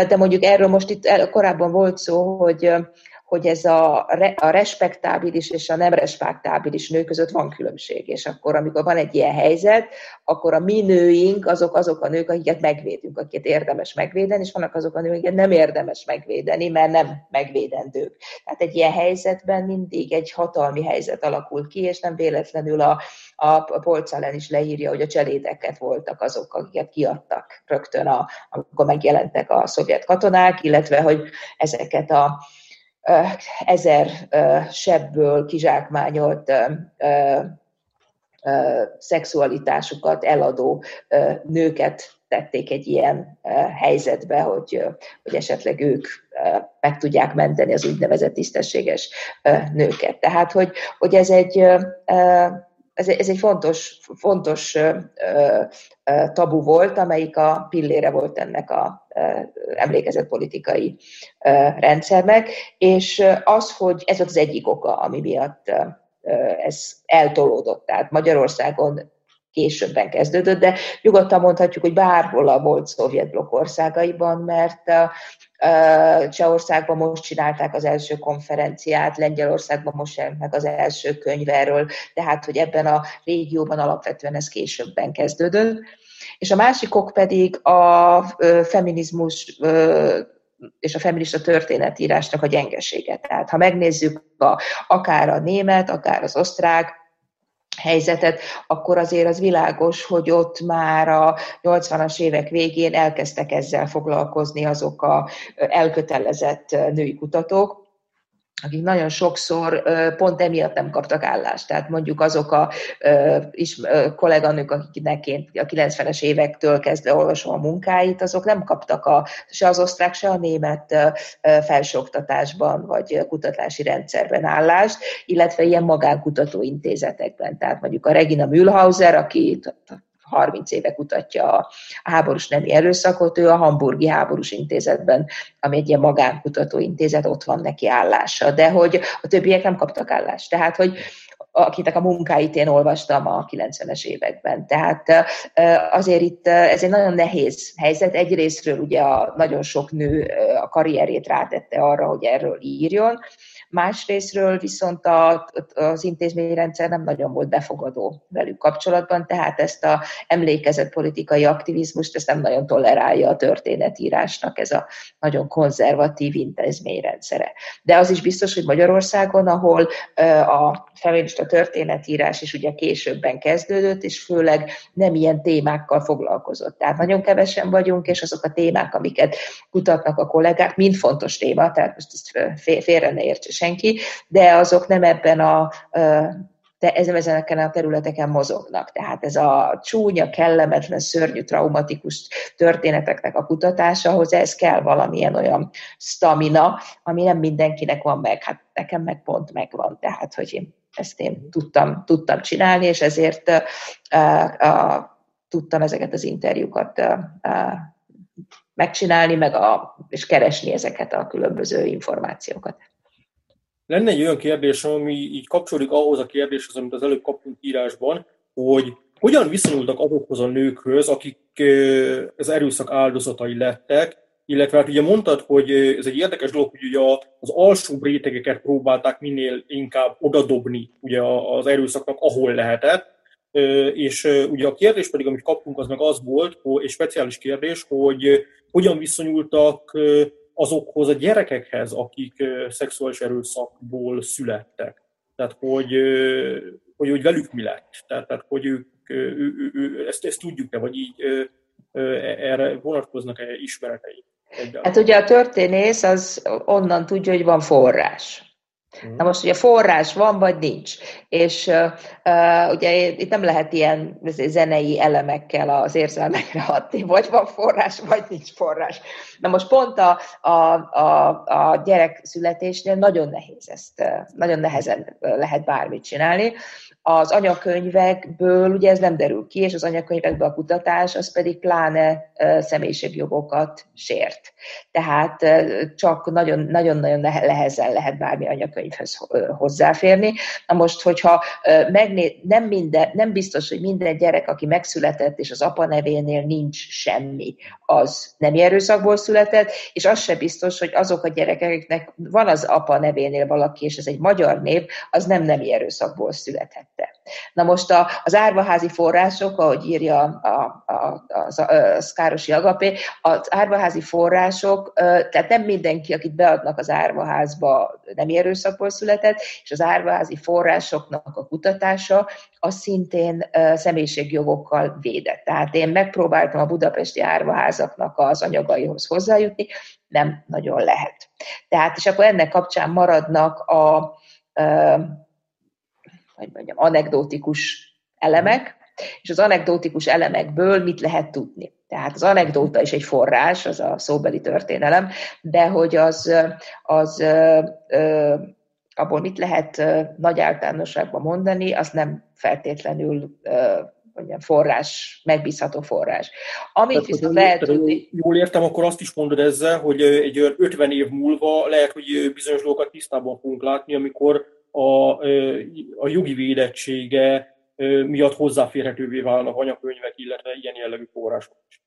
De mondjuk erről most itt korábban volt szó, hogy hogy ez a, a respektábilis és a nem respektábilis nő között van különbség. És akkor, amikor van egy ilyen helyzet, akkor a mi nőink azok, azok a nők, akiket megvédünk, akiket érdemes megvédeni, és vannak azok a nők, akiket nem érdemes megvédeni, mert nem megvédendők. Tehát egy ilyen helyzetben mindig egy hatalmi helyzet alakul ki, és nem véletlenül a, a polcalen is leírja, hogy a cselédeket voltak azok, akiket kiadtak rögtön, a, amikor megjelentek a szovjet katonák, illetve hogy ezeket a ezer sebből kizsákmányolt szexualitásukat eladó nőket tették egy ilyen helyzetbe, hogy, hogy esetleg ők meg tudják menteni az úgynevezett tisztességes nőket. Tehát, hogy, hogy ez egy ez, ez egy fontos, fontos tabu volt, amelyik a pillére volt ennek a emlékezett politikai rendszernek, és az, hogy ez az egyik oka, ami miatt ez eltolódott. Tehát Magyarországon későbben kezdődött, de nyugodtan mondhatjuk, hogy bárhol a volt szovjet blokk országaiban, mert Csehországban most csinálták az első konferenciát, Lengyelországban most jelent meg az első könyv erről, tehát hogy ebben a régióban alapvetően ez későbben kezdődött. És a másik ok pedig a feminizmus és a feminista történetírásnak a gyengesége. Tehát ha megnézzük a, akár a német, akár az osztrák helyzetet, akkor azért az világos, hogy ott már a 80-as évek végén elkezdtek ezzel foglalkozni azok a elkötelezett női kutatók, akik nagyon sokszor pont emiatt nem kaptak állást. Tehát mondjuk azok a is, kolléganők, akiknek én a 90-es évektől kezdve olvasom a munkáit, azok nem kaptak a, se az osztrák, se a német felsőoktatásban vagy kutatási rendszerben állást, illetve ilyen magánkutatóintézetekben. Tehát mondjuk a Regina Mühlhauser, aki 30 éve kutatja a háborús nemi erőszakot, ő a Hamburgi Háborús Intézetben, ami egy ilyen magánkutatóintézet, ott van neki állása, de hogy a többiek nem kaptak állást. Tehát, hogy akinek a munkáit én olvastam a 90-es években. Tehát azért itt ez egy nagyon nehéz helyzet. Egyrésztről ugye a, nagyon sok nő a karrierét rátette arra, hogy erről írjon, Másrésztről viszont a, az intézményrendszer nem nagyon volt befogadó velük kapcsolatban, tehát ezt a emlékezett politikai aktivizmust ezt nem nagyon tolerálja a történetírásnak ez a nagyon konzervatív intézményrendszere. De az is biztos, hogy Magyarországon, ahol a feminista történetírás is ugye későbben kezdődött, és főleg nem ilyen témákkal foglalkozott. Tehát nagyon kevesen vagyunk, és azok a témák, amiket kutatnak a kollégák, mind fontos téma, tehát most ezt félre ne értse senki, de azok nem ebben a de ezeken a területeken mozognak. Tehát ez a csúnya, kellemetlen, szörnyű, traumatikus történeteknek a kutatásához ez kell valamilyen olyan stamina, ami nem mindenkinek van meg. Hát nekem meg pont megvan. Tehát, hogy én ezt én tudtam, tudtam csinálni, és ezért uh, uh, tudtam ezeket az interjúkat uh, uh, megcsinálni, meg a, és keresni ezeket a különböző információkat.
Lenne egy olyan kérdés, ami így kapcsolódik ahhoz a kérdéshez, amit az előbb kaptunk írásban, hogy hogyan viszonyultak azokhoz a nőkhöz, akik az erőszak áldozatai lettek, illetve hát ugye mondtad, hogy ez egy érdekes dolog, hogy ugye az alsó rétegeket próbálták minél inkább odadobni ugye az erőszaknak, ahol lehetett, és ugye a kérdés pedig, amit kaptunk, az meg az volt, és speciális kérdés, hogy hogyan viszonyultak azokhoz a gyerekekhez, akik szexuális erőszakból születtek. Tehát, hogy, hogy, hogy velük mi lett. Tehát, tehát hogy ők, ő, ő, ő, ezt, ezt tudjuk-e, vagy így erre vonatkoznak-e ismeretei?
Hát ugye a történész az onnan tudja, hogy van forrás. Mm. Na most ugye forrás van, vagy nincs. És uh, ugye itt nem lehet ilyen zenei elemekkel az érzelmekre hatni, vagy van forrás, vagy nincs forrás. Na most pont a, a, a, a gyerek születésnél nagyon nehéz ezt, nagyon nehezen lehet bármit csinálni az anyakönyvekből ugye ez nem derül ki, és az anyakönyvekből a kutatás az pedig pláne személyiségjogokat sért. Tehát csak nagyon-nagyon nehezen lehet bármi anyakönyvhöz hozzáférni. Na most, hogyha megné- nem, minden, nem biztos, hogy minden gyerek, aki megszületett, és az apa nevénél nincs semmi, az nem erőszakból született, és az se biztos, hogy azok a gyerekek, akiknek van az apa nevénél valaki, és ez egy magyar név, az nem nem erőszakból született tette. Na most a, az árvaházi források, ahogy írja a, a, a, a Szkárosi Agapé, az árvaházi források, tehát nem mindenki, akit beadnak az árvaházba, nem erőszakból született, és az árvaházi forrásoknak a kutatása, az szintén személyiségjogokkal védett. Tehát én megpróbáltam a budapesti árvaházaknak az anyagaihoz hozzájutni, nem nagyon lehet. Tehát, és akkor ennek kapcsán maradnak a hogy mondjam, anekdotikus elemek, és az anekdotikus elemekből mit lehet tudni. Tehát az anekdóta is egy forrás, az a szóbeli történelem, de hogy az, az abból mit lehet nagy általánosságban mondani, az nem feltétlenül mondjam, forrás, megbízható forrás. Amit Tehát, viszont lehet tudni...
Jól értem, akkor azt is mondod ezzel, hogy egy 50 év múlva lehet, hogy bizonyos dolgokat tisztában fogunk látni, amikor a, a jogi védettsége miatt hozzáférhetővé válnak anyakönyvek, illetve ilyen jellegű források is.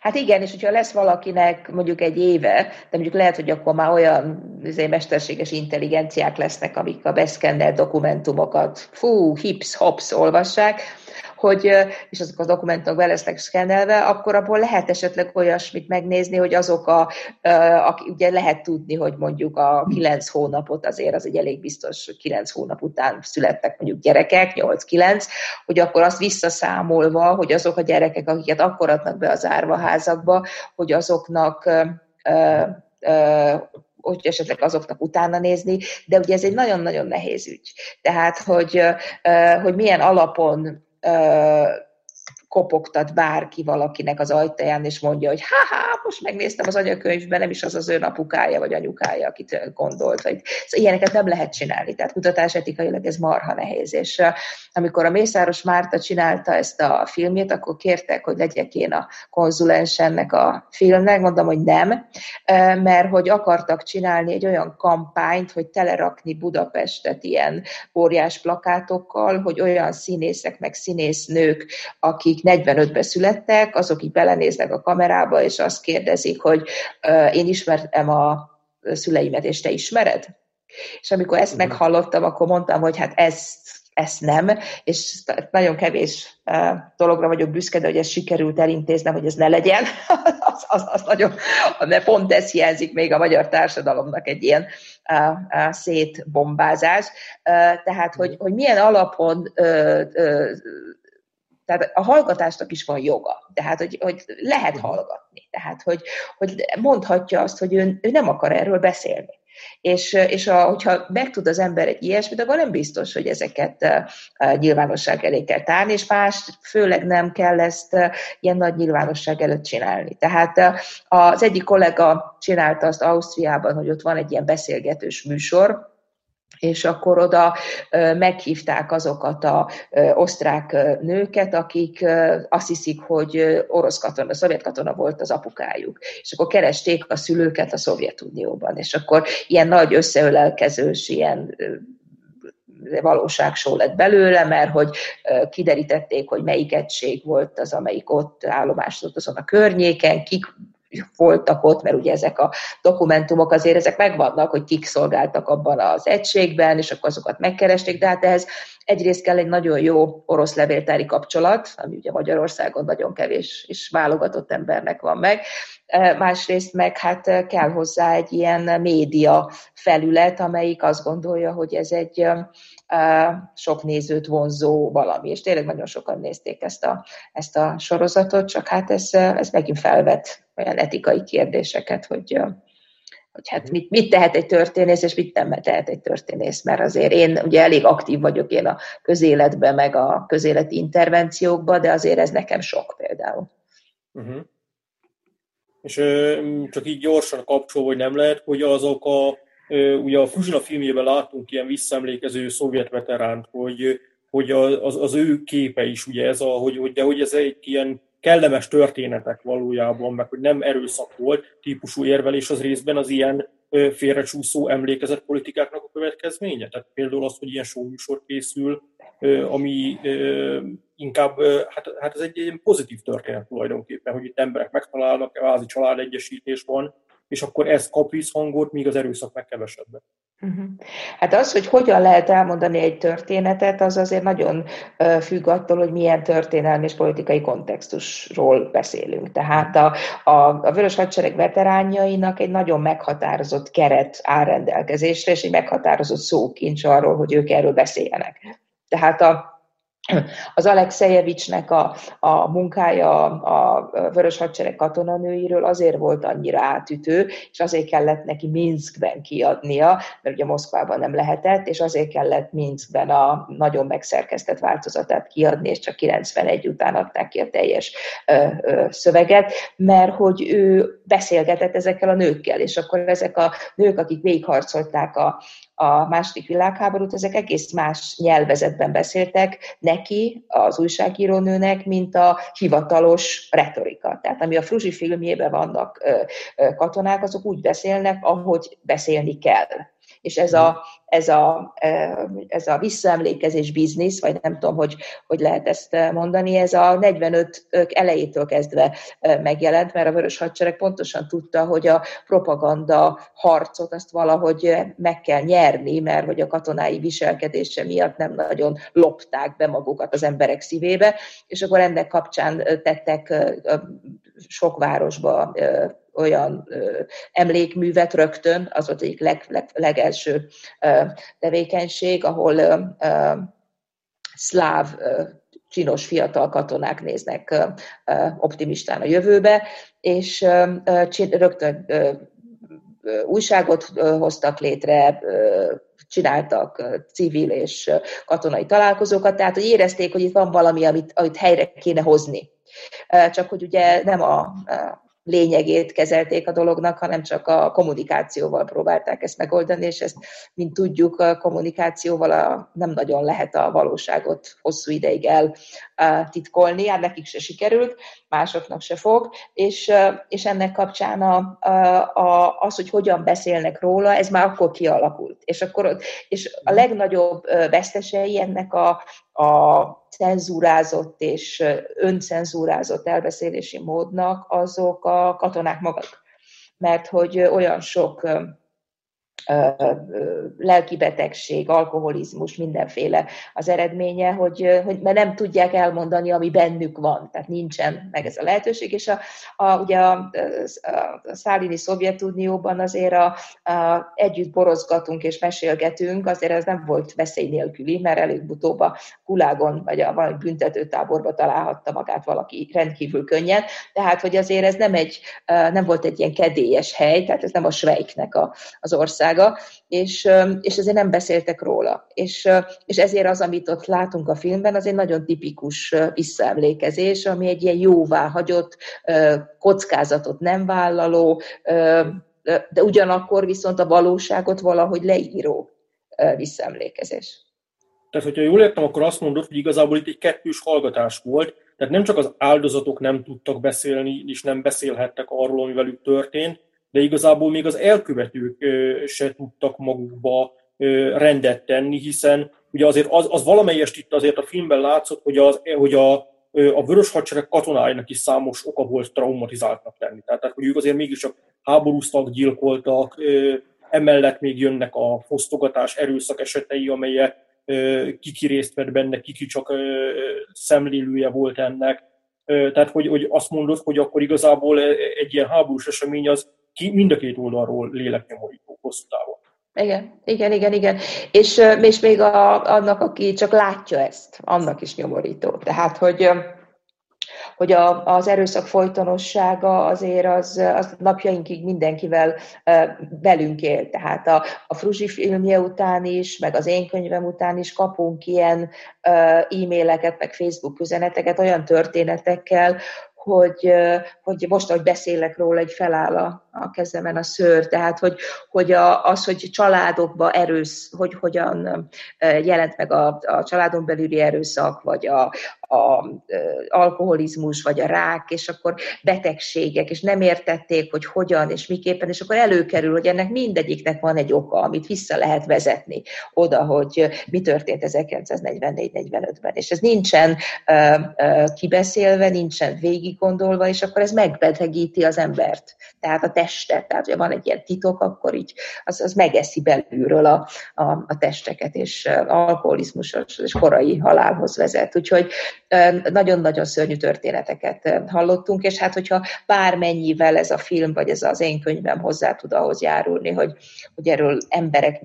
Hát igen, és hogyha lesz valakinek mondjuk egy éve, de mondjuk lehet, hogy akkor már olyan azért mesterséges intelligenciák lesznek, amik a beszkennelt dokumentumokat, fú, hips, hops olvassák, hogy, és azok a dokumentumok be lesznek szkennelve, akkor abból lehet esetleg olyasmit megnézni, hogy azok a, aki ugye lehet tudni, hogy mondjuk a kilenc hónapot azért az egy elég biztos, kilenc hónap után születtek mondjuk gyerekek, 8-9, hogy akkor azt visszaszámolva, hogy azok a gyerekek, akiket akkor adnak be az árvaházakba, hogy azoknak hogy esetleg azoknak utána nézni, de ugye ez egy nagyon-nagyon nehéz ügy. Tehát, hogy, hogy milyen alapon uh, kopogtat bárki valakinek az ajtaján, és mondja, hogy ha-ha, most megnéztem az anyakönyvben, nem is az az ön apukája vagy anyukája, akit gondolt. Vagy... Szóval ilyeneket nem lehet csinálni, tehát kutatás etikailag ez marha nehéz. És amikor a Mészáros Márta csinálta ezt a filmjét, akkor kértek, hogy legyek én a konzulens ennek a filmnek, mondom, hogy nem, mert hogy akartak csinálni egy olyan kampányt, hogy telerakni Budapestet ilyen óriás plakátokkal, hogy olyan színészek meg színésznők, akik 45-ben születtek, azok így belenéznek a kamerába, és azt kérdezik, hogy én ismerem a szüleimet, és te ismered? És amikor ezt mhm. meghallottam, akkor mondtam, hogy hát ezt, ezt nem, és nagyon kevés dologra vagyok büszke, de hogy ez sikerült elintéznem, hogy ez ne legyen, az, az, az nagyon, de pont ez hiányzik még a magyar társadalomnak egy ilyen szétbombázás. Tehát, hogy, hogy milyen alapon tehát a hallgatásnak is van joga, tehát hogy, hogy lehet mhm. hallgatni, tehát hogy, hogy mondhatja azt, hogy ő, ő nem akar erről beszélni. És, és a, hogyha megtud az ember egy ilyesmit, akkor nem biztos, hogy ezeket nyilvánosság elé kell tárni, és más főleg nem kell ezt ilyen nagy nyilvánosság előtt csinálni. Tehát az egyik kollega csinálta azt Ausztriában, hogy ott van egy ilyen beszélgetős műsor, és akkor oda meghívták azokat a osztrák nőket, akik azt hiszik, hogy orosz katona, szovjet katona volt az apukájuk. És akkor keresték a szülőket a Szovjetunióban. És akkor ilyen nagy összeölelkezős, ilyen valóságsó lett belőle, mert hogy kiderítették, hogy melyik egység volt az, amelyik ott állomásodott azon a környéken, kik voltak ott, mert ugye ezek a dokumentumok azért ezek megvannak, hogy kik szolgáltak abban az egységben, és akkor azokat megkeresték, de hát ehhez egyrészt kell egy nagyon jó orosz levéltári kapcsolat, ami ugye Magyarországon nagyon kevés és válogatott embernek van meg, e, másrészt meg hát kell hozzá egy ilyen média felület, amelyik azt gondolja, hogy ez egy e, sok nézőt vonzó valami, és tényleg nagyon sokan nézték ezt a, ezt a sorozatot, csak hát ez, ez megint felvet olyan etikai kérdéseket, hogy, hogy hát mit, mit tehet egy történész, és mit nem tehet egy történész, mert azért én ugye elég aktív vagyok én a közéletben, meg a közéleti intervenciókban, de azért ez nekem sok például. Uh-huh.
És ö, csak így gyorsan kapcsol, hogy nem lehet, hogy azok a, ö, ugye a Fuzsina filmjében látunk ilyen visszaemlékező szovjet veteránt, hogy, hogy az, az ő képe is, ugye ez a, hogy, hogy, de hogy ez egy ilyen kellemes történetek valójában, meg hogy nem erőszak volt típusú érvelés az részben az ilyen félrecsúszó emlékezett politikáknak a következménye. Tehát például az, hogy ilyen showműsor készül, ami inkább, hát, hát ez egy, egy pozitív történet tulajdonképpen, hogy itt emberek megtalálnak, vázi családegyesítés van, és akkor ez kap visszhangot, míg az erőszak meg kevesebbet.
Uh-huh. Hát az, hogy hogyan lehet elmondani egy történetet, az azért nagyon függ attól, hogy milyen történelmi és politikai kontextusról beszélünk. Tehát a, a, a Vörös Hadsereg veteránjainak egy nagyon meghatározott keret áll rendelkezésre, és egy meghatározott szókincs arról, hogy ők erről beszéljenek. Tehát a az Alexejevicsnek a, a munkája a Vörös Hadsereg katonanőiről azért volt annyira átütő, és azért kellett neki Minskben kiadnia, mert ugye Moszkvában nem lehetett, és azért kellett Minskben a nagyon megszerkesztett változatát kiadni, és csak 91 után adták ki a teljes ö, ö, szöveget, mert hogy ő beszélgetett ezekkel a nőkkel, és akkor ezek a nők, akik végigharcolták a, a második világháborút, ezek egész más nyelvezetben beszéltek neki, az újságírónőnek, mint a hivatalos retorika. Tehát ami a Fruzsi filmjében vannak katonák, azok úgy beszélnek, ahogy beszélni kell És ez a, ez a, ez a visszaemlékezés biznisz, vagy nem tudom, hogy, hogy lehet ezt mondani, ez a 45 elejétől kezdve megjelent, mert a Vörös Hadsereg pontosan tudta, hogy a propaganda harcot azt valahogy meg kell nyerni, mert hogy a katonái viselkedése miatt nem nagyon lopták be magukat az emberek szívébe, és akkor ennek kapcsán tettek sok városba olyan ö, emlékművet rögtön, az volt egyik leg, leg, legelső ö, tevékenység, ahol ö, ö, szláv ö, csinos fiatal katonák néznek ö, optimistán a jövőbe, és ö, ö, rögtön ö, újságot hoztak létre, csináltak civil és katonai találkozókat, tehát hogy érezték, hogy itt van valami, amit, amit helyre kéne hozni. Csak hogy ugye nem a lényegét kezelték a dolognak, hanem csak a kommunikációval próbálták ezt megoldani, és ezt, mint tudjuk, a kommunikációval a, nem nagyon lehet a valóságot hosszú ideig eltitkolni, hát nekik se sikerült, másoknak se fog, és, és ennek kapcsán a, a, az, hogy hogyan beszélnek róla, ez már akkor kialakult. És, akkor, és a legnagyobb vesztesei ennek a, a cenzúrázott és öncenzúrázott elbeszélési módnak azok a katonák maguk. Mert hogy olyan sok lelkibetegség, alkoholizmus, mindenféle az eredménye, hogy, hogy mert nem tudják elmondani, ami bennük van, tehát nincsen meg ez a lehetőség, és a, a, ugye a, a, Szálini Szovjetunióban azért a, a, együtt borozgatunk és mesélgetünk, azért ez nem volt veszély nélküli, mert előbb-utóbb a kulágon vagy a valami büntetőtáborba találhatta magát valaki rendkívül könnyen, tehát hogy azért ez nem, egy, nem volt egy ilyen kedélyes hely, tehát ez nem a Svejknek a, az ország, országa, és, és ezért nem beszéltek róla. És, és ezért az, amit ott látunk a filmben, az egy nagyon tipikus visszaemlékezés, ami egy ilyen jóvá hagyott, kockázatot nem vállaló, de ugyanakkor viszont a valóságot valahogy leíró visszaemlékezés.
Tehát, hogyha jól értem, akkor azt mondod, hogy igazából itt egy kettős hallgatás volt, tehát nem csak az áldozatok nem tudtak beszélni, és nem beszélhettek arról, ami velük történt, de igazából még az elkövetők se tudtak magukba rendet tenni, hiszen ugye azért az, az valamelyest itt azért a filmben látszott, hogy, az, hogy a, a vörös hadsereg katonáinak is számos oka volt traumatizáltnak lenni. Tehát, hogy ők azért mégiscsak háborúztak, gyilkoltak, emellett még jönnek a fosztogatás erőszak esetei, amelyek kiki részt vett benne, kiki csak szemlélője volt ennek. Tehát, hogy, hogy azt mondod, hogy akkor igazából egy ilyen háborús esemény az ki mind a két oldalról léleknyomorító hosszú távon.
Igen, igen, igen, igen. És, és még a, annak, aki csak látja ezt, annak is nyomorító. Tehát, hogy hogy a, az erőszak folytonossága azért az, az napjainkig mindenkivel velünk él. Tehát a, a Fruzsi filmje után is, meg az én könyvem után is kapunk ilyen e-maileket, meg Facebook üzeneteket olyan történetekkel, hogy, hogy most, ahogy beszélek róla, egy feláll a, a kezemen a szőr, tehát hogy, hogy a, az, hogy családokba erősz, hogy hogyan jelent meg a, a családon belüli erőszak, vagy a, a alkoholizmus, vagy a rák, és akkor betegségek, és nem értették, hogy hogyan és miképpen, és akkor előkerül, hogy ennek mindegyiknek van egy oka, amit vissza lehet vezetni oda, hogy mi történt 1944-45-ben, és ez nincsen uh, uh, kibeszélve, nincsen végig gondolva, és akkor ez megbetegíti az embert, tehát a testet. Tehát, ha van egy ilyen titok, akkor így az, az megeszi belülről a, a, a testeket, és alkoholizmus és korai halálhoz vezet. Úgyhogy nagyon-nagyon szörnyű történeteket hallottunk, és hát hogyha bármennyivel ez a film, vagy ez az én könyvem hozzá tud ahhoz járulni, hogy, hogy erről emberek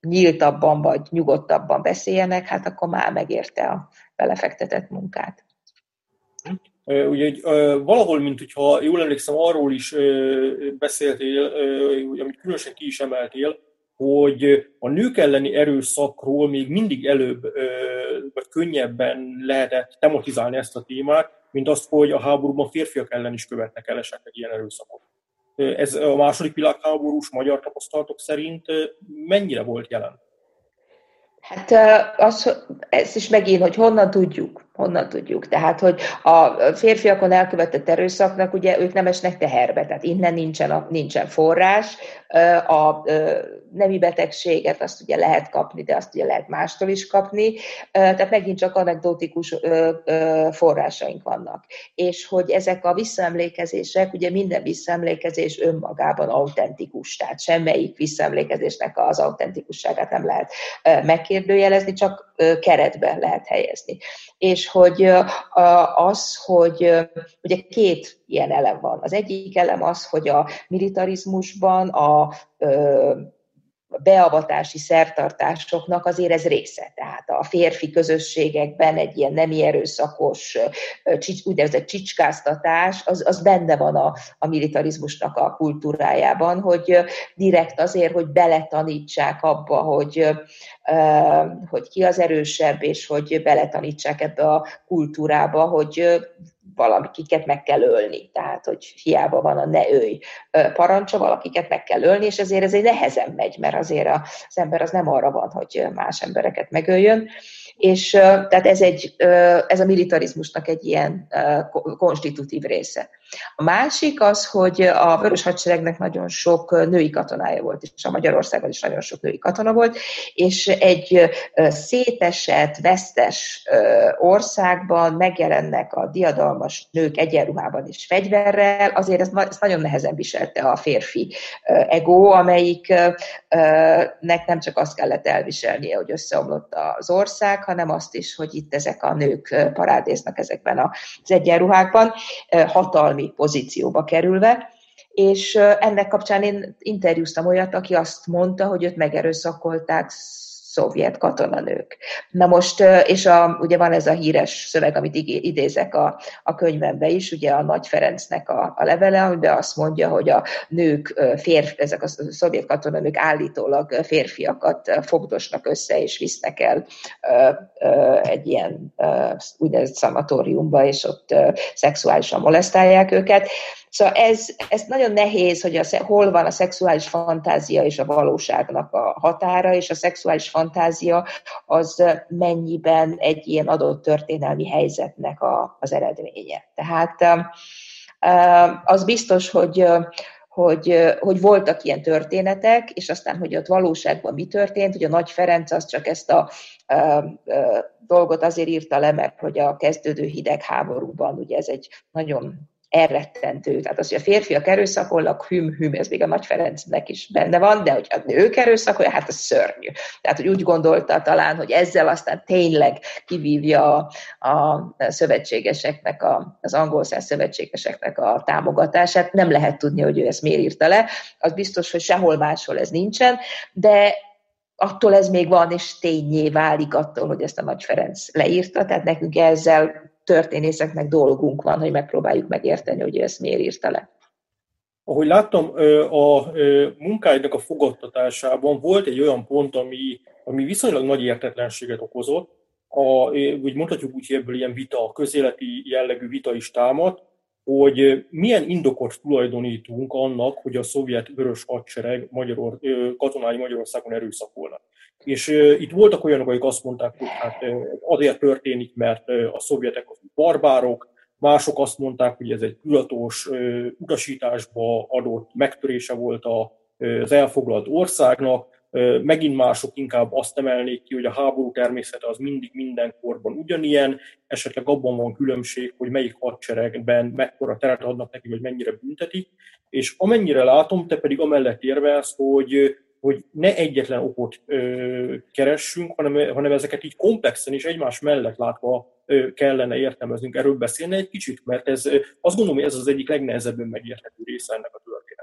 nyíltabban vagy nyugodtabban beszéljenek, hát akkor már megérte a belefektetett munkát.
Ugye valahol, mint hogyha jól emlékszem, arról is beszéltél, amit különösen ki is emeltél, hogy a nők elleni erőszakról még mindig előbb, vagy könnyebben lehetett tematizálni ezt a témát, mint azt, hogy a háborúban férfiak ellen is követnek el esetleg ilyen erőszakot. Ez a második világháborús magyar tapasztalatok szerint mennyire volt jelen?
Hát az, ez is megint, hogy honnan tudjuk. Honnan tudjuk? Tehát, hogy a férfiakon elkövetett erőszaknak ugye ők nem esnek teherbe, tehát innen nincsen, a, nincsen forrás. A nemi betegséget azt ugye lehet kapni, de azt ugye lehet mástól is kapni. Tehát megint csak anekdotikus forrásaink vannak. És hogy ezek a visszaemlékezések, ugye minden visszaemlékezés önmagában autentikus, tehát semmelyik visszaemlékezésnek az autentikusságát nem lehet megkérdőjelezni, csak keretbe lehet helyezni. És hogy az, hogy ugye két ilyen elem van. Az egyik elem az, hogy a militarizmusban a beavatási szertartásoknak azért ez része. Tehát a férfi közösségekben egy ilyen nemi erőszakos, úgynevezett csicskáztatás, az, az benne van a, a militarizmusnak a kultúrájában, hogy direkt azért, hogy beletanítsák abba, hogy, hogy ki az erősebb, és hogy beletanítsák ebbe a kultúrába, hogy valakiket meg kell ölni. Tehát, hogy hiába van a ne őj parancsa, valakiket meg kell ölni, és ezért ez egy nehezen megy, mert azért az ember az nem arra van, hogy más embereket megöljön. És tehát ez, egy, ez a militarizmusnak egy ilyen konstitutív része. A másik az, hogy a Vörös Hadseregnek nagyon sok női katonája volt, és a Magyarországon is nagyon sok női katona volt, és egy szétesett, vesztes országban megjelennek a diadalmas nők egyenruhában és fegyverrel, azért ezt, ezt nagyon nehezen viselte a férfi ego, amelyiknek nem csak azt kellett elviselnie, hogy összeomlott az ország, hanem azt is, hogy itt ezek a nők parádéznak ezekben az egyenruhákban, hatalmi pozícióba kerülve, és ennek kapcsán én interjúztam olyat, aki azt mondta, hogy őt megerőszakolták szovjet katonanők. Na most, és a, ugye van ez a híres szöveg, amit idézek a, a könyvembe is, ugye a Nagy Ferencnek a, a levele, amiben azt mondja, hogy a nők, férf, ezek a szovjet katonanők állítólag férfiakat fogdosnak össze, és visznek el egy ilyen úgynevezett szanatóriumba, és ott szexuálisan molesztálják őket. Szóval ez, ez nagyon nehéz, hogy a, hol van a szexuális fantázia és a valóságnak a határa, és a szexuális fantázia az mennyiben egy ilyen adott történelmi helyzetnek a, az eredménye. Tehát az biztos, hogy hogy, hogy voltak ilyen történetek, és aztán, hogy ott valóságban mi történt, hogy a Nagy Ferenc az csak ezt a, a dolgot azért írta le, mert hogy a kezdődő hidegháborúban, ugye ez egy nagyon elrettentő. Tehát az, hogy a férfiak erőszakolnak, hüm, hüm, ez még a Nagy Ferencnek is benne van, de hogy a nők erőszakolják, hát az szörnyű. Tehát, hogy úgy gondolta talán, hogy ezzel aztán tényleg kivívja a, a szövetségeseknek, a, az angol száz szövetségeseknek a támogatását. Nem lehet tudni, hogy ő ezt miért írta le. Az biztos, hogy sehol máshol ez nincsen, de attól ez még van, és tényé válik attól, hogy ezt a Nagy Ferenc leírta, tehát nekünk ezzel történészeknek dolgunk van, hogy megpróbáljuk megérteni, hogy ő ezt miért írta le.
Ahogy láttam, a munkáidnak a fogadtatásában volt egy olyan pont, ami, ami viszonylag nagy értetlenséget okozott, a, úgy mondhatjuk úgy, hogy ebből ilyen vita, közéleti jellegű vita is támad, hogy milyen indokot tulajdonítunk annak, hogy a szovjet vörös hadsereg Magyaror, katonái Magyarországon erőszakolnak. És itt voltak olyanok, akik azt mondták, hogy hát azért történik, mert a szovjetek barbárok, mások azt mondták, hogy ez egy tudatos utasításba adott megtörése volt az elfoglalt országnak, Megint mások inkább azt emelnék ki, hogy a háború természete az mindig mindenkorban ugyanilyen, esetleg abban van különbség, hogy melyik hadseregben mekkora teret adnak neki, vagy mennyire büntetik, és amennyire látom, te pedig amellett érvelsz, hogy hogy ne egyetlen okot ö, keressünk, hanem, hanem ezeket így komplexen és egymás mellett látva ö, kellene értelmeznünk. Erről beszélni egy kicsit, mert ez, azt gondolom, hogy ez az egyik legnehezebben megérthető része ennek a történetnek.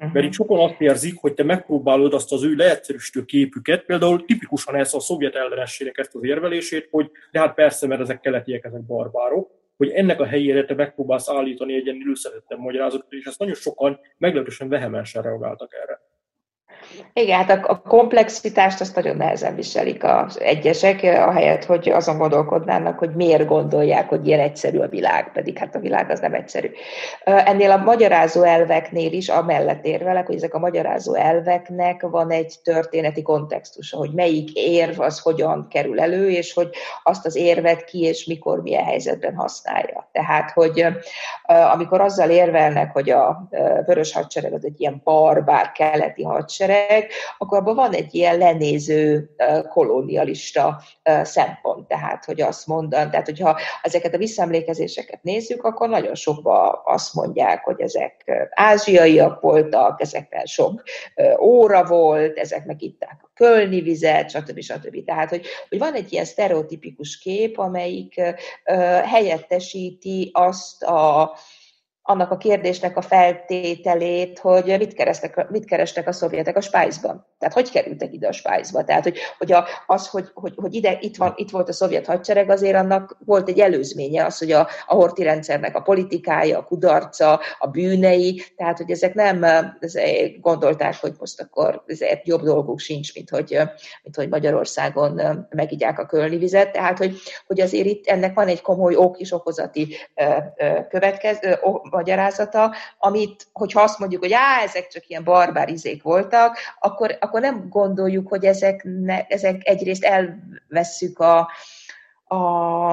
Uh-huh. Mert itt sokan azt érzik, hogy te megpróbálod azt az ő leegyszerűsítő képüket, például tipikusan ez a szovjet ellenességek ezt az érvelését, hogy de hát persze, mert ezek keletiek, ezek barbárok, hogy ennek a helyére te megpróbálsz állítani egy ilyen előszeretlen magyarázatot, és ezt nagyon sokan meglehetősen vehemensen reagáltak erre.
Igen, hát a, a komplexitást azt nagyon nehezen viselik az egyesek, ahelyett, hogy azon gondolkodnának, hogy miért gondolják, hogy ilyen egyszerű a világ, pedig hát a világ az nem egyszerű. Ennél a magyarázó elveknél is amellett érvelek, hogy ezek a magyarázó elveknek van egy történeti kontextusa, hogy melyik érv az hogyan kerül elő, és hogy azt az érvet ki és mikor, milyen helyzetben használja. Tehát, hogy amikor azzal érvelnek, hogy a vörös hadsereg az egy ilyen barbár keleti hadsereg, akkor abban van egy ilyen lenéző kolonialista szempont, tehát, hogy azt mondan, tehát, hogyha ezeket a visszaemlékezéseket nézzük, akkor nagyon sokban azt mondják, hogy ezek ázsiaiak voltak, ezekkel sok óra volt, ezek megitták a kölni vizet, stb. stb. Tehát, hogy, hogy van egy ilyen sztereotipikus kép, amelyik helyettesíti azt a annak a kérdésnek a feltételét, hogy mit kerestek, mit kerestek a szovjetek a Spice-ban. Tehát hogy kerültek ide a Spice-ba? Tehát, hogy, hogy a, az, hogy, hogy, hogy ide, itt, van, itt volt a szovjet hadsereg, azért annak volt egy előzménye az, hogy a, a horti rendszernek a politikája, a kudarca, a bűnei, tehát, hogy ezek nem ezek gondolták, hogy most akkor ezért jobb dolguk sincs, mint hogy, mint hogy Magyarországon megigyák a kölni vizet. Tehát, hogy, hogy azért itt ennek van egy komoly ok és okozati következ, magyarázata, amit, hogyha azt mondjuk, hogy á, ezek csak ilyen barbár izék voltak, akkor, akkor nem gondoljuk, hogy ezek, ne, ezek egyrészt elvesszük a, a,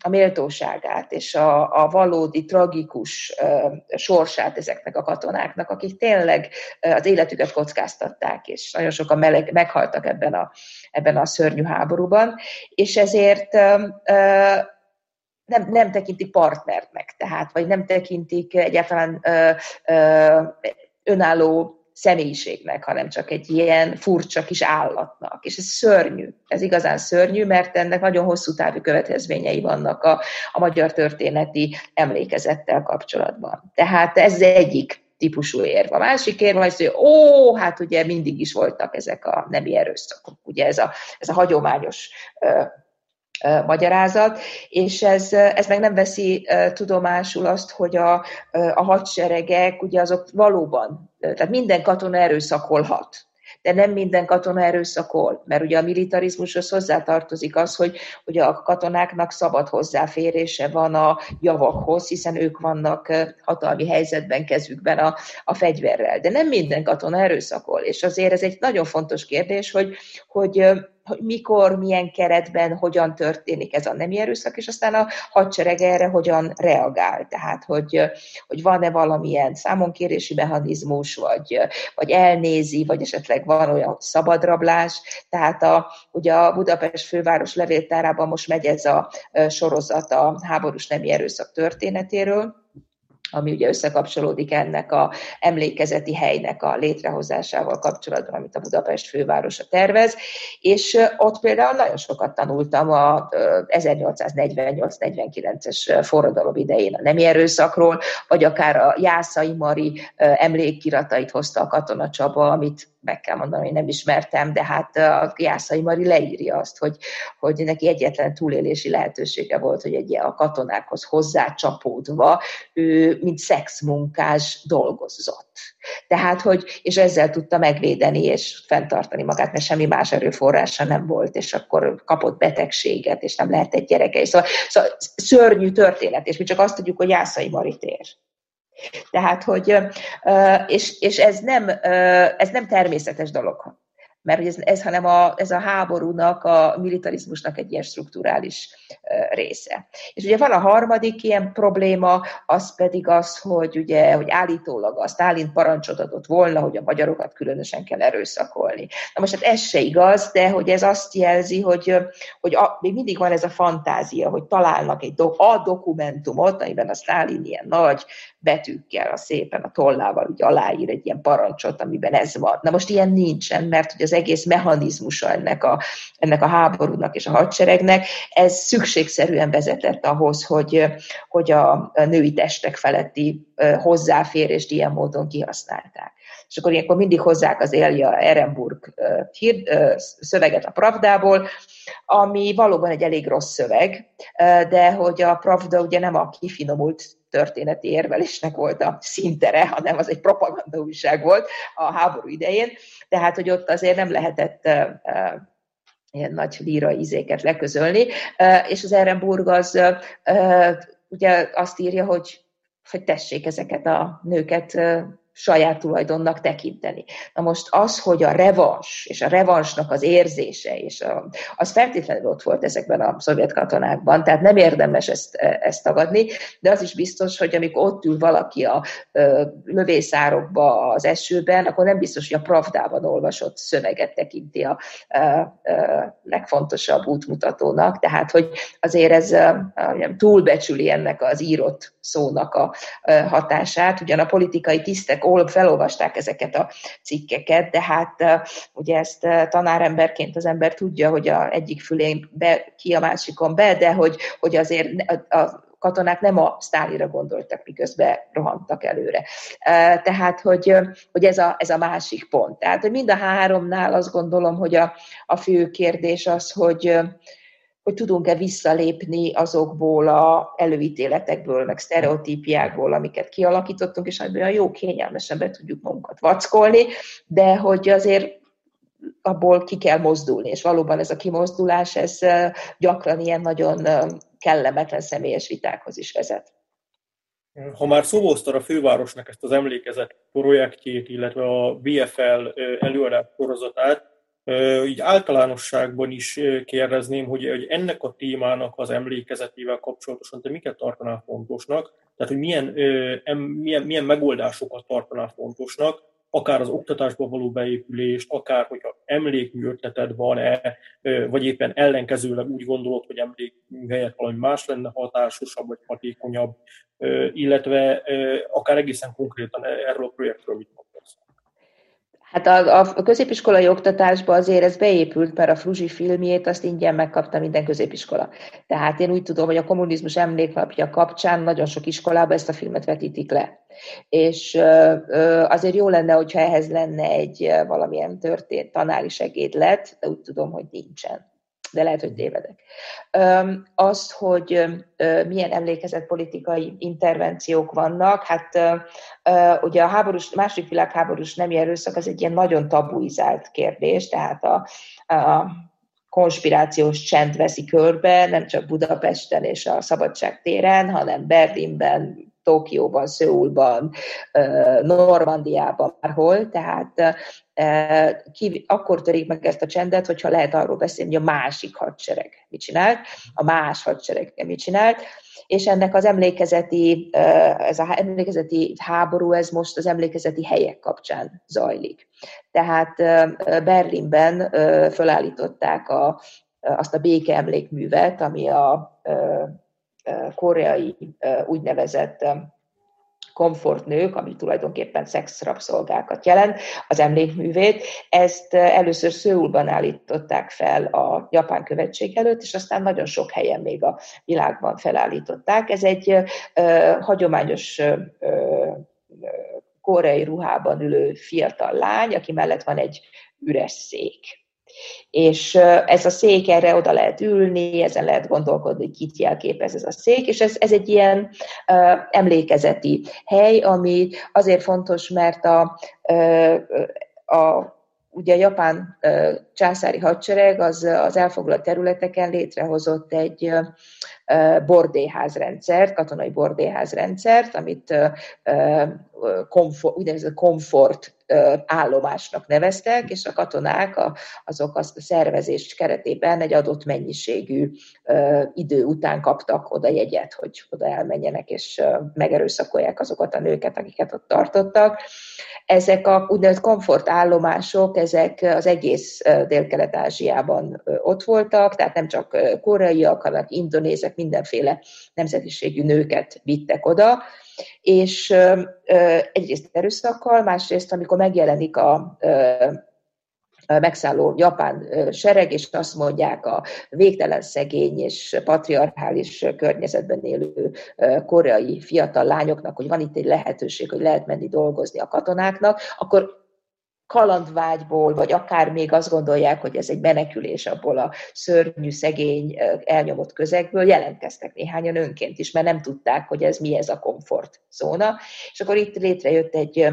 a méltóságát és a, a valódi tragikus uh, sorsát ezeknek a katonáknak, akik tényleg uh, az életüket kockáztatták, és nagyon sokan meleg, meghaltak ebben a, ebben a szörnyű háborúban, és ezért uh, nem, nem tekintik partnernek, tehát, vagy nem tekintik egyáltalán ö, ö, önálló személyiségnek, hanem csak egy ilyen furcsa kis állatnak. És ez szörnyű, ez igazán szörnyű, mert ennek nagyon hosszú távú következményei vannak a, a magyar történeti emlékezettel kapcsolatban. Tehát ez egyik típusú érv. A másik érv az, hogy ó, hát ugye mindig is voltak ezek a nemi erőszakok. Ugye ez a, ez a hagyományos magyarázat, és ez, ez meg nem veszi tudomásul azt, hogy a, a hadseregek ugye azok valóban, tehát minden katona erőszakolhat de nem minden katona erőszakol, mert ugye a militarizmushoz hozzátartozik az, hogy, hogy a katonáknak szabad hozzáférése van a javakhoz, hiszen ők vannak hatalmi helyzetben, kezükben a, a fegyverrel. De nem minden katona erőszakol, és azért ez egy nagyon fontos kérdés, hogy, hogy hogy mikor, milyen keretben, hogyan történik ez a nemi erőszak, és aztán a hadsereg erre hogyan reagál. Tehát, hogy, hogy van-e valamilyen számonkérési mechanizmus, vagy, vagy elnézi, vagy esetleg van olyan szabadrablás. Tehát a, ugye a Budapest főváros levéltárában most megy ez a sorozat a háborús nemi erőszak történetéről, ami ugye összekapcsolódik ennek a emlékezeti helynek a létrehozásával kapcsolatban, amit a Budapest fővárosa tervez, és ott például nagyon sokat tanultam a 1848-49-es forradalom idején a nemi erőszakról, vagy akár a Jászai Mari emlékiratait hozta a Katona Csaba, amit meg kell mondani, hogy nem ismertem, de hát a Jászai Mari leírja azt, hogy, hogy neki egyetlen túlélési lehetősége volt, hogy egy a katonákhoz hozzácsapódva ő, mint szexmunkás dolgozott. Tehát, hogy, és ezzel tudta megvédeni és fenntartani magát, mert semmi más erőforrása nem volt, és akkor kapott betegséget, és nem lehetett gyereke. Szóval, szóval szörnyű történet, és mi csak azt tudjuk, hogy Jászai Mari tér. Tehát, hogy, és, és ez, nem, ez nem természetes dolog mert ez, ez hanem a, ez a háborúnak, a militarizmusnak egy ilyen strukturális része. És ugye van a harmadik ilyen probléma, az pedig az, hogy ugye, hogy állítólag a Sztálin parancsot adott volna, hogy a magyarokat különösen kell erőszakolni. Na most hát ez se igaz, de hogy ez azt jelzi, hogy, hogy a, még mindig van ez a fantázia, hogy találnak egy do, a dokumentumot, amiben a Sztálin ilyen nagy betűkkel, a szépen a tollával ugye aláír egy ilyen parancsot, amiben ez van. Na most ilyen nincsen, mert hogy az egész mechanizmusa ennek a, ennek a háborúnak és a hadseregnek, ez szükségszerűen vezetett ahhoz, hogy, hogy a női testek feletti hozzáférést ilyen módon kihasználták. És akkor ilyenkor mindig hozzák az Elia Ehrenburg hír, szöveget a Pravdából, ami valóban egy elég rossz szöveg, de hogy a Pravda ugye nem a kifinomult történeti érvelésnek volt a szintere, hanem az egy propaganda újság volt a háború idején, tehát hogy ott azért nem lehetett ilyen nagy líra ízéket leközölni, és az Ehrenburg az ugye azt írja, hogy, hogy tessék ezeket a nőket saját tulajdonnak tekinteni. Na most az, hogy a revans és a revansnak az érzése, és a, az feltétlenül ott volt ezekben a szovjet katonákban, tehát nem érdemes ezt, ezt tagadni, de az is biztos, hogy amikor ott ül valaki a ö, lövészárokba az esőben, akkor nem biztos, hogy a pravdában olvasott szöveget tekinti a ö, ö, legfontosabb útmutatónak, tehát hogy azért ez ö, túlbecsüli ennek az írott szónak a hatását. Ugyan a politikai tisztek felolvasták ezeket a cikkeket, de hát ugye ezt tanáremberként az ember tudja, hogy a egyik fülén be, ki a másikon be, de hogy, hogy azért a katonák nem a Sztálira gondoltak, miközben rohantak előre. Tehát, hogy, hogy ez, a, ez a másik pont. Tehát, hogy mind a háromnál azt gondolom, hogy a, a fő kérdés az, hogy, hogy tudunk-e visszalépni azokból a előítéletekből, meg sztereotípiákból, amiket kialakítottunk, és olyan jó kényelmesen be tudjuk magunkat vackolni, de hogy azért abból ki kell mozdulni, és valóban ez a kimozdulás, ez gyakran ilyen nagyon kellemetlen személyes vitákhoz is vezet.
Ha már szóvoztad a fővárosnak ezt az emlékezet projektjét, illetve a BFL előadás sorozatát, így általánosságban is kérdezném, hogy, hogy ennek a témának az emlékezetével kapcsolatosan te miket tartanál fontosnak, tehát hogy milyen, milyen, milyen megoldásokat tartanál fontosnak, akár az oktatásba való beépülést, akár hogyha emlékmű ötleted van-e, vagy éppen ellenkezőleg úgy gondolod, hogy emlékmű helyett valami más lenne hatásosabb vagy hatékonyabb, illetve akár egészen konkrétan erről a projektről mit
Hát a, a középiskolai oktatásba azért ez beépült, mert a Fruzsi filmjét azt ingyen megkapta minden középiskola. Tehát én úgy tudom, hogy a kommunizmus emléklapja kapcsán nagyon sok iskolában ezt a filmet vetítik le. És azért jó lenne, hogyha ehhez lenne egy valamilyen történt tanári segédlet, de úgy tudom, hogy nincsen de lehet, hogy tévedek. Azt, hogy milyen emlékezett politikai intervenciók vannak, hát ugye a háborús, második világháborús nem erőszak az egy ilyen nagyon tabuizált kérdés, tehát a, a konspirációs csend veszi körbe, nem csak Budapesten és a Szabadság téren, hanem Berlinben, Tokióban, Szöulban, Normandiában, bárhol, tehát ki, akkor törik meg ezt a csendet, hogyha lehet arról beszélni, hogy a másik hadsereg mit csinált, a más hadsereg mit csinált, és ennek az emlékezeti, ez az emlékezeti háború, ez most az emlékezeti helyek kapcsán zajlik. Tehát Berlinben fölállították a, azt a békeemlékművet, ami a koreai úgynevezett komfortnők, ami tulajdonképpen szexrabszolgákat jelent, az emlékművét. Ezt először Szőulban állították fel a japán követség előtt, és aztán nagyon sok helyen még a világban felállították. Ez egy ö, hagyományos ö, koreai ruhában ülő fiatal lány, aki mellett van egy üres szék és ez a szék, erre oda lehet ülni, ezen lehet gondolkodni, hogy kit jelképez ez a szék, és ez, ez egy ilyen uh, emlékezeti hely, ami azért fontos, mert a, uh, a ugye a japán uh, császári hadsereg az, az elfoglalt területeken létrehozott egy bordéházrendszert, katonai bordéházrendszert, amit komfort, úgynevezett komfort állomásnak neveztek, és a katonák azok a szervezés keretében egy adott mennyiségű idő után kaptak oda jegyet, hogy oda elmenjenek, és megerőszakolják azokat a nőket, akiket ott tartottak. Ezek a úgynevezett komfortállomások, ezek az egész Dél-Kelet-Ázsiában ott voltak, tehát nem csak koreaiak, hanem indonézek, mindenféle nemzetiségű nőket vittek oda, és egyrészt erőszakkal, másrészt, amikor megjelenik a megszálló japán sereg, és azt mondják a végtelen szegény és patriarchális környezetben élő koreai fiatal lányoknak, hogy van itt egy lehetőség, hogy lehet menni dolgozni a katonáknak, akkor kalandvágyból, vagy akár még azt gondolják, hogy ez egy menekülés abból a szörnyű, szegény, elnyomott közegből, jelentkeztek néhányan önként is, mert nem tudták, hogy ez mi ez a komfortzóna. És akkor itt létrejött egy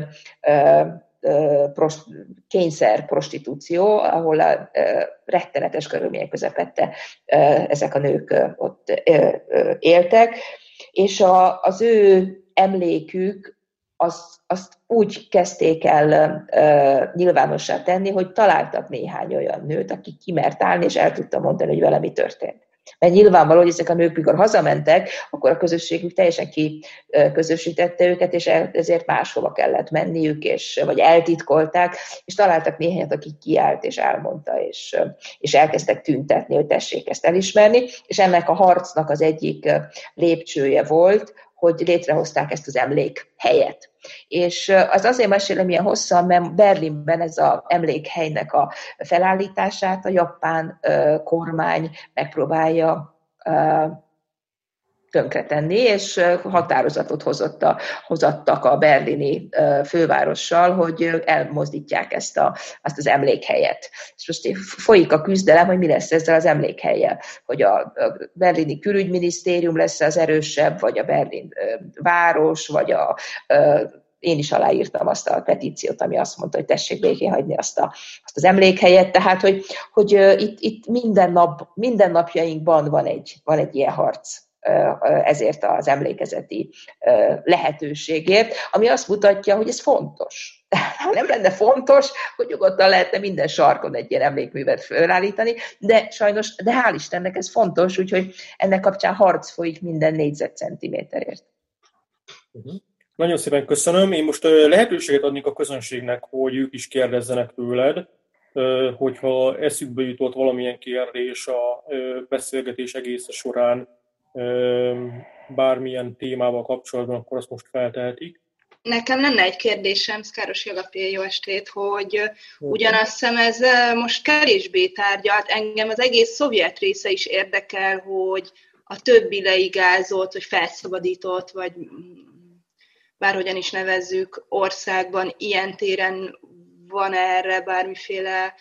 prost, kényszer prostitúció, ahol a rettenetes körülmények közepette ezek a nők ott éltek, és a, az ő emlékük azt, azt úgy kezdték el uh, nyilvánossá tenni, hogy találtak néhány olyan nőt, aki kimert állni, és el tudta mondani, hogy vele mi történt. Mert nyilvánvaló, hogy ezek a nők, mikor hazamentek, akkor a közösségük teljesen kiközösítette őket, és ezért máshova kellett menniük, és, vagy eltitkolták, és találtak néhányat, aki kiállt és elmondta, és, és elkezdtek tüntetni, hogy tessék ezt elismerni, és ennek a harcnak az egyik lépcsője volt, hogy létrehozták ezt az emlékhelyet. És az azért mesélem ilyen hosszan, mert Berlinben ez az emlékhelynek a felállítását a japán kormány megpróbálja tönkretenni, és határozatot hozott a, hozattak a berlini fővárossal, hogy elmozdítják ezt a, azt az emlékhelyet. És most folyik a küzdelem, hogy mi lesz ezzel az emlékhelyel, hogy a berlini külügyminisztérium lesz az erősebb, vagy a Berlin város, vagy a én is aláírtam azt a petíciót, ami azt mondta, hogy tessék békén hagyni azt, a, azt az emlékhelyet, tehát hogy, hogy itt, itt minden, nap, minden napjainkban van egy, van egy ilyen harc ezért az emlékezeti lehetőségért, ami azt mutatja, hogy ez fontos. Nem lenne fontos, hogy nyugodtan lehetne minden sarkon egy ilyen emlékművet felállítani, de sajnos, de hál' Istennek ez fontos, úgyhogy ennek kapcsán harc folyik minden négyzetcentiméterért.
Uh-huh. Nagyon szépen köszönöm. Én most lehetőséget adnék a közönségnek, hogy ők is kérdezzenek tőled, hogyha eszükbe jutott valamilyen kérdés a beszélgetés egész során, bármilyen témával kapcsolatban, akkor azt most feltehetik.
Nekem lenne egy kérdésem, Szkáros Jagapé, jó estét, hogy ugyanazt hiszem ez most kevésbé tárgyalt. Engem az egész szovjet része is érdekel, hogy a többi leigázott, vagy felszabadított, vagy bárhogyan is nevezzük, országban ilyen téren van erre bármiféle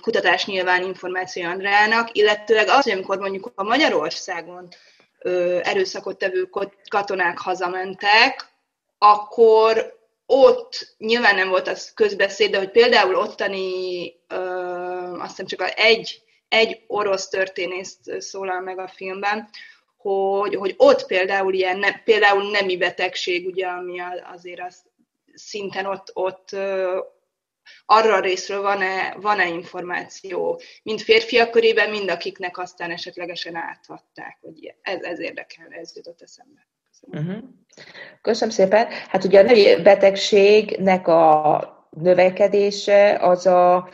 kutatás nyilván információ Andrának, illetőleg az, hogy amikor mondjuk a Magyarországon erőszakot tevő katonák hazamentek, akkor ott nyilván nem volt az közbeszéd, de hogy például ottani, ö, azt hiszem csak egy, egy orosz történészt szólal meg a filmben, hogy, hogy ott például ilyen, ne, például nemi betegség, ugye, ami azért az szinten ott, ott arra a részről van-e, van-e információ, mind férfiak körében, mind akiknek aztán esetlegesen áthatták, hogy ez, ez érdekel, ez jutott eszembe.
Köszönöm. Uh-huh. Köszönöm szépen. Hát ugye a női betegségnek a növekedése az a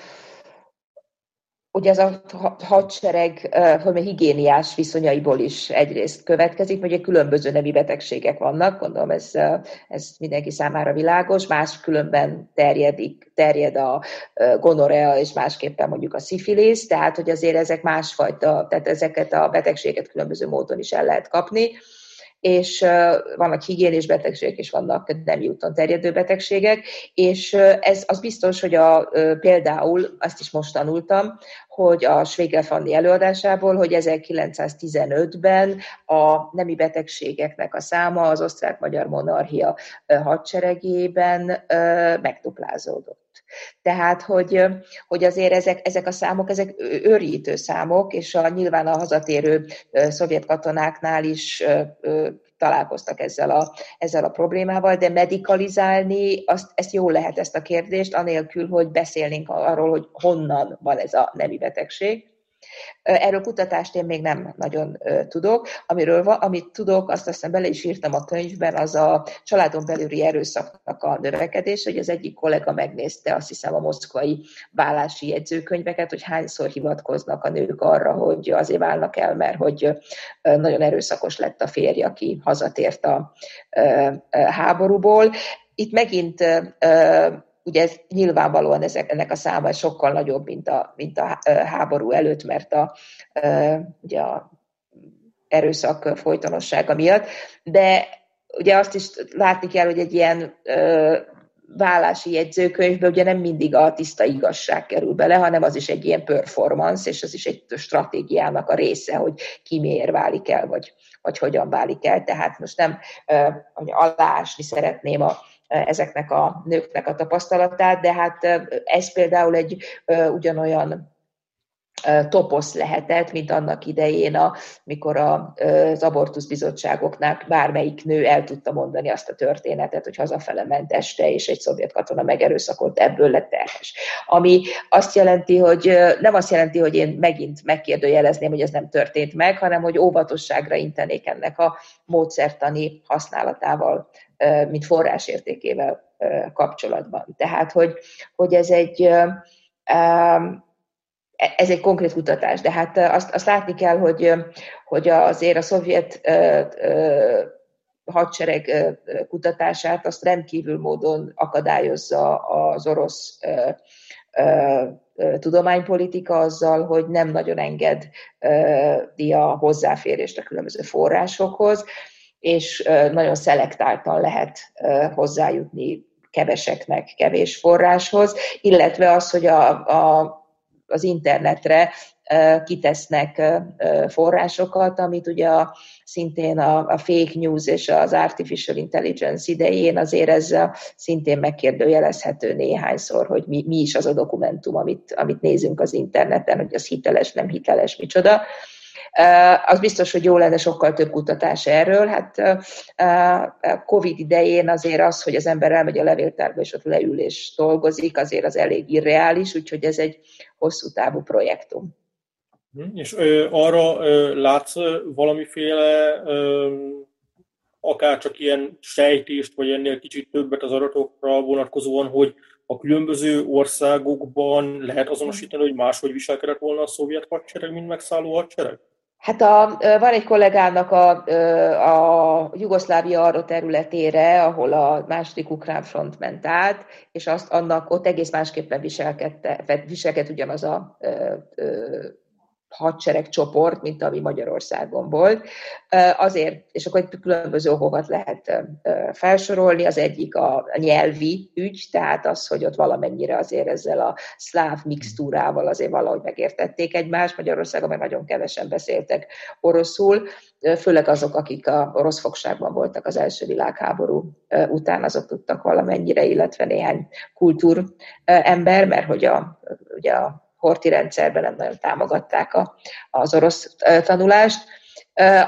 ugye ez a hadsereg hogy higiéniás viszonyaiból is egyrészt következik, ugye különböző nevi betegségek vannak, gondolom ez, ez mindenki számára világos, más különben terjedik, terjed a gonorea, és másképpen mondjuk a szifilisz, tehát hogy azért ezek másfajta, tehát ezeket a betegséget különböző módon is el lehet kapni és vannak higiénés betegségek, és vannak nem úton terjedő betegségek, és ez az biztos, hogy a, például, azt is most tanultam, hogy a Schwegel Fanni előadásából, hogy 1915-ben a nemi betegségeknek a száma az osztrák-magyar monarchia hadseregében megduplázódott. Tehát, hogy, hogy azért ezek, ezek a számok, ezek őrítő számok, és a, nyilván a hazatérő szovjet katonáknál is találkoztak ezzel a, ezzel a problémával, de medikalizálni, azt, ezt jól lehet ezt a kérdést, anélkül, hogy beszélnénk arról, hogy honnan van ez a nemi betegség. Erről kutatást én még nem nagyon tudok. Amiről van, amit tudok, azt aztán bele is írtam a könyvben, az a családon belüli erőszaknak a növekedés, hogy az egyik kollega megnézte azt hiszem a moszkvai vállási jegyzőkönyveket, hogy hányszor hivatkoznak a nők arra, hogy azért válnak el, mert hogy nagyon erőszakos lett a férj, aki hazatért a háborúból. Itt megint ugye ez nyilvánvalóan ezek, ennek a száma sokkal nagyobb, mint a, mint a háború előtt, mert a, ugye a erőszak folytonossága miatt, de ugye azt is látni kell, hogy egy ilyen vállási jegyzőkönyvbe ugye nem mindig a tiszta igazság kerül bele, hanem az is egy ilyen performance, és az is egy stratégiának a része, hogy ki miért válik el, vagy, vagy hogyan válik el. Tehát most nem hogy alásni szeretném a, ezeknek a nőknek a tapasztalatát, de hát ez például egy ugyanolyan toposz lehetett, mint annak idején, a, mikor az abortuszbizottságoknak bármelyik nő el tudta mondani azt a történetet, hogy hazafele ment este, és egy szovjet katona megerőszakolt, ebből lett terhes. Ami azt jelenti, hogy nem azt jelenti, hogy én megint megkérdőjelezném, hogy ez nem történt meg, hanem hogy óvatosságra intenék ennek a módszertani használatával, mint forrásértékével kapcsolatban. Tehát, hogy, hogy ez egy ez egy konkrét kutatás, de hát azt, azt látni kell, hogy, hogy azért a szovjet hadsereg kutatását azt rendkívül módon akadályozza az orosz tudománypolitika azzal, hogy nem nagyon engedi a hozzáférést a különböző forrásokhoz, és nagyon szelektáltan lehet hozzájutni keveseknek kevés forráshoz, illetve az, hogy a, a az internetre kitesznek forrásokat, amit ugye a, szintén a, a fake news és az artificial intelligence idején azért ezzel szintén megkérdőjelezhető néhányszor, hogy mi, mi is az a dokumentum, amit, amit nézünk az interneten, hogy az hiteles, nem hiteles, micsoda. Az biztos, hogy jó lenne sokkal több kutatás erről. Hát Covid idején azért az, hogy az ember elmegy a levéltárba és ott leül és dolgozik, azért az elég irreális, úgyhogy ez egy hosszú távú projektum.
Hm, és ö, arra ö, látsz valamiféle ö, akár csak ilyen sejtést, vagy ennél kicsit többet az adatokra vonatkozóan, hogy a különböző országokban lehet azonosítani, hogy máshogy viselkedett volna a szovjet hadsereg, mint megszálló hadsereg?
Hát a, van egy kollégának a, a Jugoszlávia arra területére, ahol a második ukrán front ment át, és azt annak ott egész másképpen viselkedte, viselkedt ugyanaz a hadseregcsoport, mint ami Magyarországon volt. Azért, és akkor egy különböző okokat lehet felsorolni, az egyik a nyelvi ügy, tehát az, hogy ott valamennyire azért ezzel a szláv mixtúrával azért valahogy megértették egymást, Magyarországon meg nagyon kevesen beszéltek oroszul, főleg azok, akik a orosz fogságban voltak az első világháború után, azok tudtak valamennyire, illetve néhány kultúr ember, mert hogy a, ugye a horti rendszerben nem nagyon támogatták a, az orosz tanulást.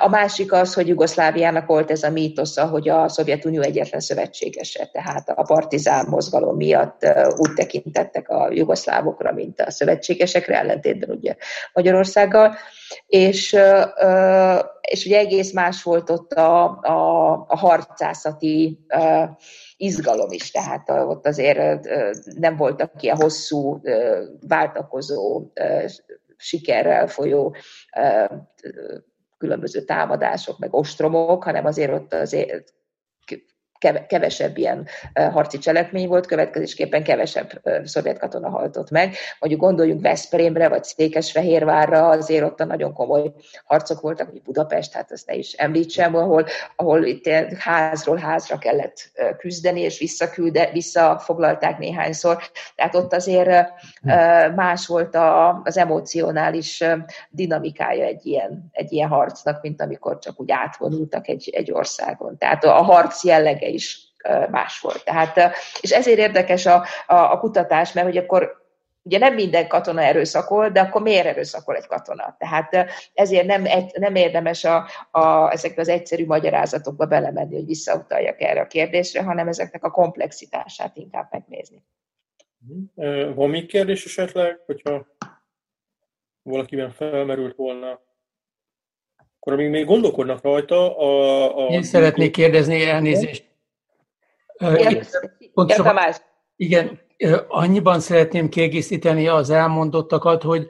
A másik az, hogy Jugoszláviának volt ez a mítosza, hogy a Szovjetunió egyetlen szövetségese, tehát a partizán mozgalom miatt úgy tekintettek a jugoszlávokra, mint a szövetségesekre, ellentétben ugye Magyarországgal, és, és ugye egész más volt ott a, a, a harcászati izgalom is, tehát ott azért nem voltak ilyen hosszú, váltakozó, sikerrel folyó különböző támadások, meg ostromok, hanem azért ott azért kevesebb ilyen harci cselekmény volt, következésképpen kevesebb szovjet katona haltott meg. Mondjuk gondoljunk Veszprémre, vagy Székesfehérvárra, azért ott a nagyon komoly harcok voltak, hogy Budapest, hát ezt ne is említsem, ahol, ahol itt házról házra kellett küzdeni, és visszakülde, visszafoglalták néhányszor. Tehát ott azért más volt a, az emocionális dinamikája egy ilyen, egy ilyen harcnak, mint amikor csak úgy átvonultak egy, egy országon. Tehát a harc jellege is más volt. Tehát, és ezért érdekes a, a, a kutatás, mert hogy akkor ugye nem minden katona erőszakol, de akkor miért erőszakol egy katona? Tehát ezért nem, nem érdemes a, a, ezekbe az egyszerű magyarázatokba belemenni, hogy visszautaljak erre a kérdésre, hanem ezeknek a komplexitását inkább megnézni.
Van még kérdés esetleg, hogyha valakiben felmerült volna? Akkor amíg még gondolkodnak rajta, a... a
Én szeretnék kérdezni elnézést.
Pontosan,
igen, annyiban szeretném kiegészíteni az elmondottakat, hogy,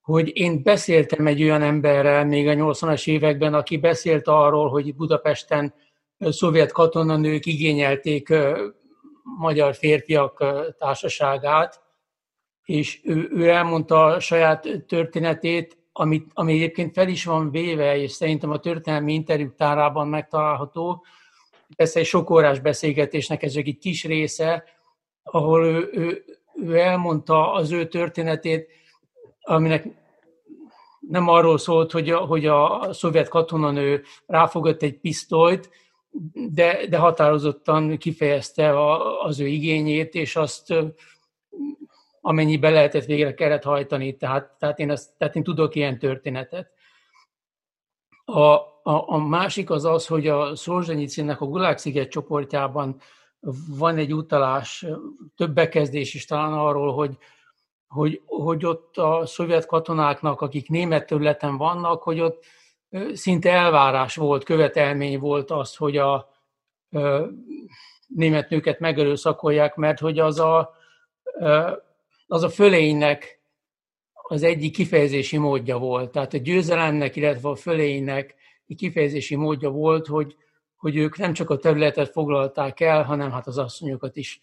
hogy én beszéltem egy olyan emberrel még a 80-as években, aki beszélt arról, hogy Budapesten szovjet katonanők igényelték magyar férfiak társaságát, és ő, ő elmondta a saját történetét, amit, ami egyébként fel is van véve, és szerintem a történelmi interjúk tárában megtalálható. Persze egy sok órás beszélgetésnek ez egy kis része, ahol ő, ő, ő elmondta az ő történetét, aminek nem arról szólt, hogy a, hogy a szovjet katonanő ráfogott egy pisztolyt, de, de határozottan kifejezte a, az ő igényét, és azt amennyiben lehetett végre kellett hajtani. Tehát, tehát, én, azt, tehát én tudok ilyen történetet. A, a, a másik az az, hogy a Szolzsenyicinek a Gulág-sziget csoportjában van egy utalás, több bekezdés is talán arról, hogy, hogy, hogy ott a szovjet katonáknak, akik német területen vannak, hogy ott szinte elvárás volt, követelmény volt az, hogy a német nőket megerőszakolják, mert hogy az a, az a fölénynek az egyik kifejezési módja volt. Tehát a győzelemnek, illetve a fölénynek egy kifejezési módja volt, hogy, hogy ők nem csak a területet foglalták el, hanem hát az asszonyokat is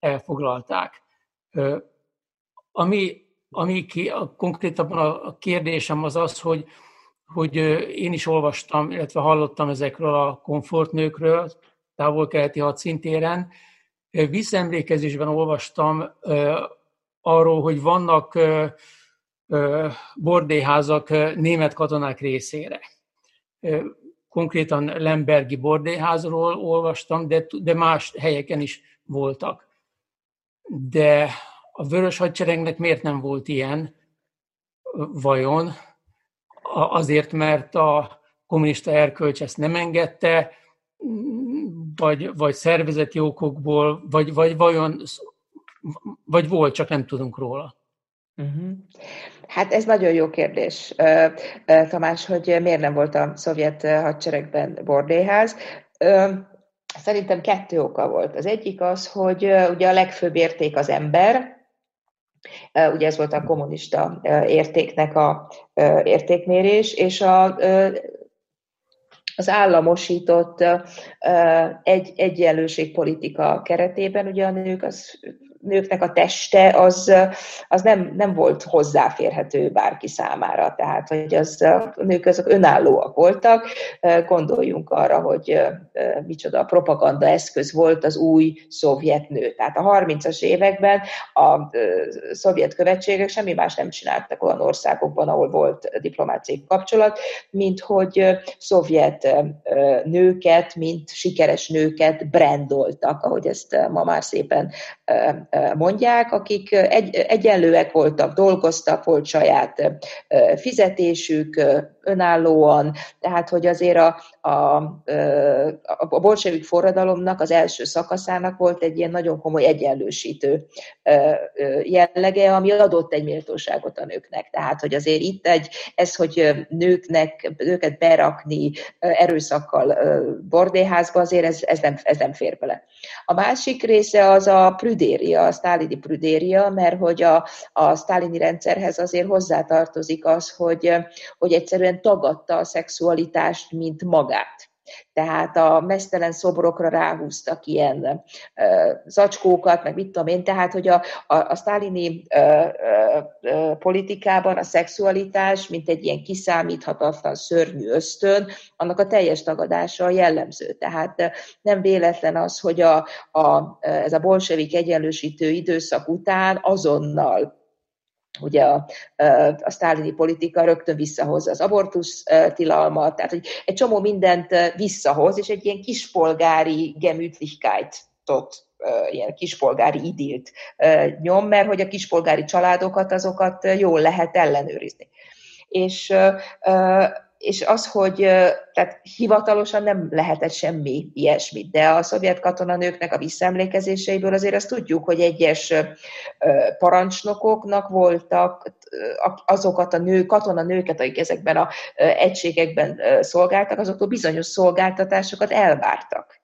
elfoglalták. Ami, ami ki, a, konkrétabban a kérdésem az az, hogy, hogy én is olvastam, illetve hallottam ezekről a komfortnőkről, távol-keleti hadszintéren. Visszaemlékezésben olvastam arról, hogy vannak bordéházak német katonák részére. Konkrétan Lembergi bordéházról olvastam, de, de más helyeken is voltak. De a Vörös Hadseregnek miért nem volt ilyen, vajon? Azért, mert a kommunista erkölcs ezt nem engedte, vagy, vagy szervezeti okokból, vagy, vagy vajon, vagy volt, csak nem tudunk róla.
Uh-huh. Hát ez nagyon jó kérdés, Tamás, hogy miért nem volt a szovjet hadseregben bordéház. Szerintem kettő oka volt. Az egyik az, hogy ugye a legfőbb érték az ember, Ugye ez volt a kommunista értéknek a értékmérés, és a, az államosított egy, egyenlőségpolitika keretében ugye a nők az nőknek a teste az, az nem, nem volt hozzáférhető bárki számára. Tehát, hogy az, a nők azok önállóak voltak. Gondoljunk arra, hogy micsoda propaganda eszköz volt az új szovjet nő. Tehát a 30-as években a szovjet követségek semmi más nem csináltak olyan országokban, ahol volt diplomáciai kapcsolat, mint hogy szovjet nőket, mint sikeres nőket brandoltak, ahogy ezt ma már szépen mondják, akik egy, egyenlőek voltak, dolgoztak, volt saját fizetésük, önállóan, tehát hogy azért a, a, a bolsevik forradalomnak az első szakaszának volt egy ilyen nagyon komoly egyenlősítő jellege, ami adott egy méltóságot a nőknek. Tehát, hogy azért itt egy, ez, hogy nőknek, nőket berakni erőszakkal bordéházba, azért ez, ez, nem, ez nem fér bele. A másik része az a prüdéria, a sztálini prüdéria, mert hogy a, a sztálini rendszerhez azért hozzátartozik az, hogy, hogy egyszerűen tagadta a szexualitást, mint magát. Tehát a mesztelen szobrokra ráhúztak ilyen ö, zacskókat, meg mit tudom én, tehát hogy a, a, a sztálini ö, ö, politikában a szexualitás, mint egy ilyen kiszámíthatatlan, szörnyű ösztön, annak a teljes tagadása a jellemző. Tehát nem véletlen az, hogy a, a, ez a bolsevik egyenlősítő időszak után azonnal ugye a, a sztálini politika rögtön visszahozza az abortusz tilalmat, tehát hogy egy csomó mindent visszahoz, és egy ilyen kispolgári gemütlichkeit ilyen kispolgári idilt nyom, mert hogy a kispolgári családokat, azokat jól lehet ellenőrizni. És és az, hogy tehát hivatalosan nem lehetett semmi ilyesmit, de a szovjet katonanőknek a visszaemlékezéseiből azért azt tudjuk, hogy egyes parancsnokoknak voltak azokat a nő, katonanőket, akik ezekben a egységekben szolgáltak, azoktól bizonyos szolgáltatásokat elvártak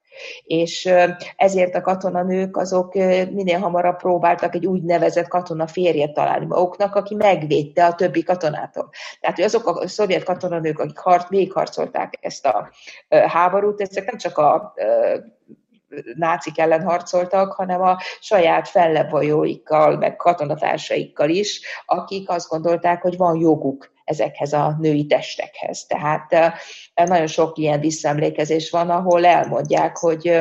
és ezért a katonanők azok minél hamarabb próbáltak egy úgynevezett katona férjet találni maguknak, aki megvédte a többi katonától. Tehát, hogy azok a szovjet katonanők, akik harc, végigharcolták ezt a háborút, ezek nem csak a nácik ellen harcoltak, hanem a saját fellebvajóikkal, meg katonatársaikkal is, akik azt gondolták, hogy van joguk ezekhez a női testekhez. Tehát nagyon sok ilyen visszaemlékezés van, ahol elmondják, hogy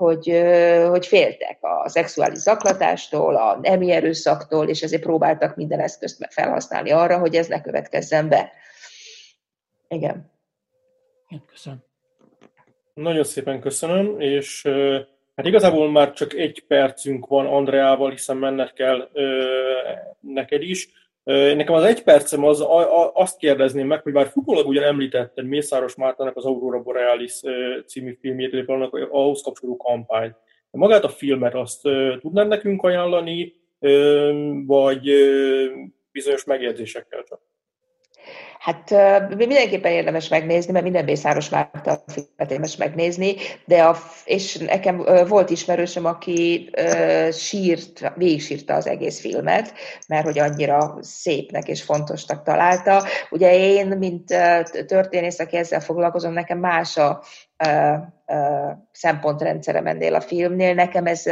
hogy, hogy féltek a szexuális zaklatástól, a nemi erőszaktól, és ezért próbáltak minden eszközt felhasználni arra, hogy ez ne következzen be. Igen.
Köszönöm.
Nagyon szépen köszönöm, és hát igazából már csak egy percünk van Andreával, hiszen menned kell neked is. Nekem az egy percem az, azt kérdezném meg, hogy már futólag ugyan említetted Mészáros Mártának az Aurora Borealis című filmjét, illetve annak ahhoz kapcsolódó kampányt. De magát a filmet azt tudnád nekünk ajánlani, vagy bizonyos megjegyzésekkel csak?
Hát mindenképpen érdemes megnézni, mert minden Mészáros Márta filmet érdemes megnézni, de a, és nekem volt ismerősöm, aki sírt, végig sírta az egész filmet, mert hogy annyira szépnek és fontosnak találta. Ugye én, mint történész, aki ezzel foglalkozom, nekem más a, szempontrendszerem ennél a filmnél. Nekem ez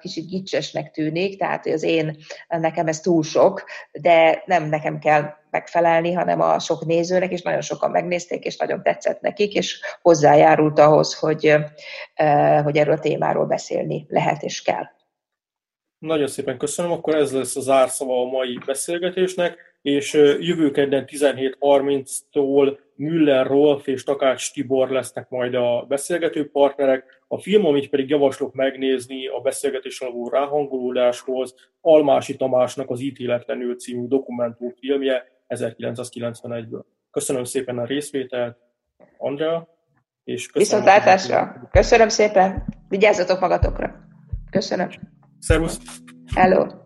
kicsit gicsesnek tűnik, tehát hogy az én, nekem ez túl sok, de nem nekem kell megfelelni, hanem a sok nézőnek, és nagyon sokan megnézték, és nagyon tetszett nekik, és hozzájárult ahhoz, hogy, hogy erről a témáról beszélni lehet és kell.
Nagyon szépen köszönöm, akkor ez lesz a zárszava a mai beszélgetésnek és jövő kedden 17.30-tól Müller Rolf és Takács Tibor lesznek majd a beszélgető partnerek. A film, amit pedig javaslok megnézni a beszélgetés alapú ráhangolódáshoz, Almási Tamásnak az Ítéletlenül című dokumentumfilmje 1991-ből. Köszönöm szépen a részvételt, Andrea, és
köszönöm. Viszontlátásra. Köszönöm szépen. Vigyázzatok magatokra. Köszönöm.
Szervusz.
Hello.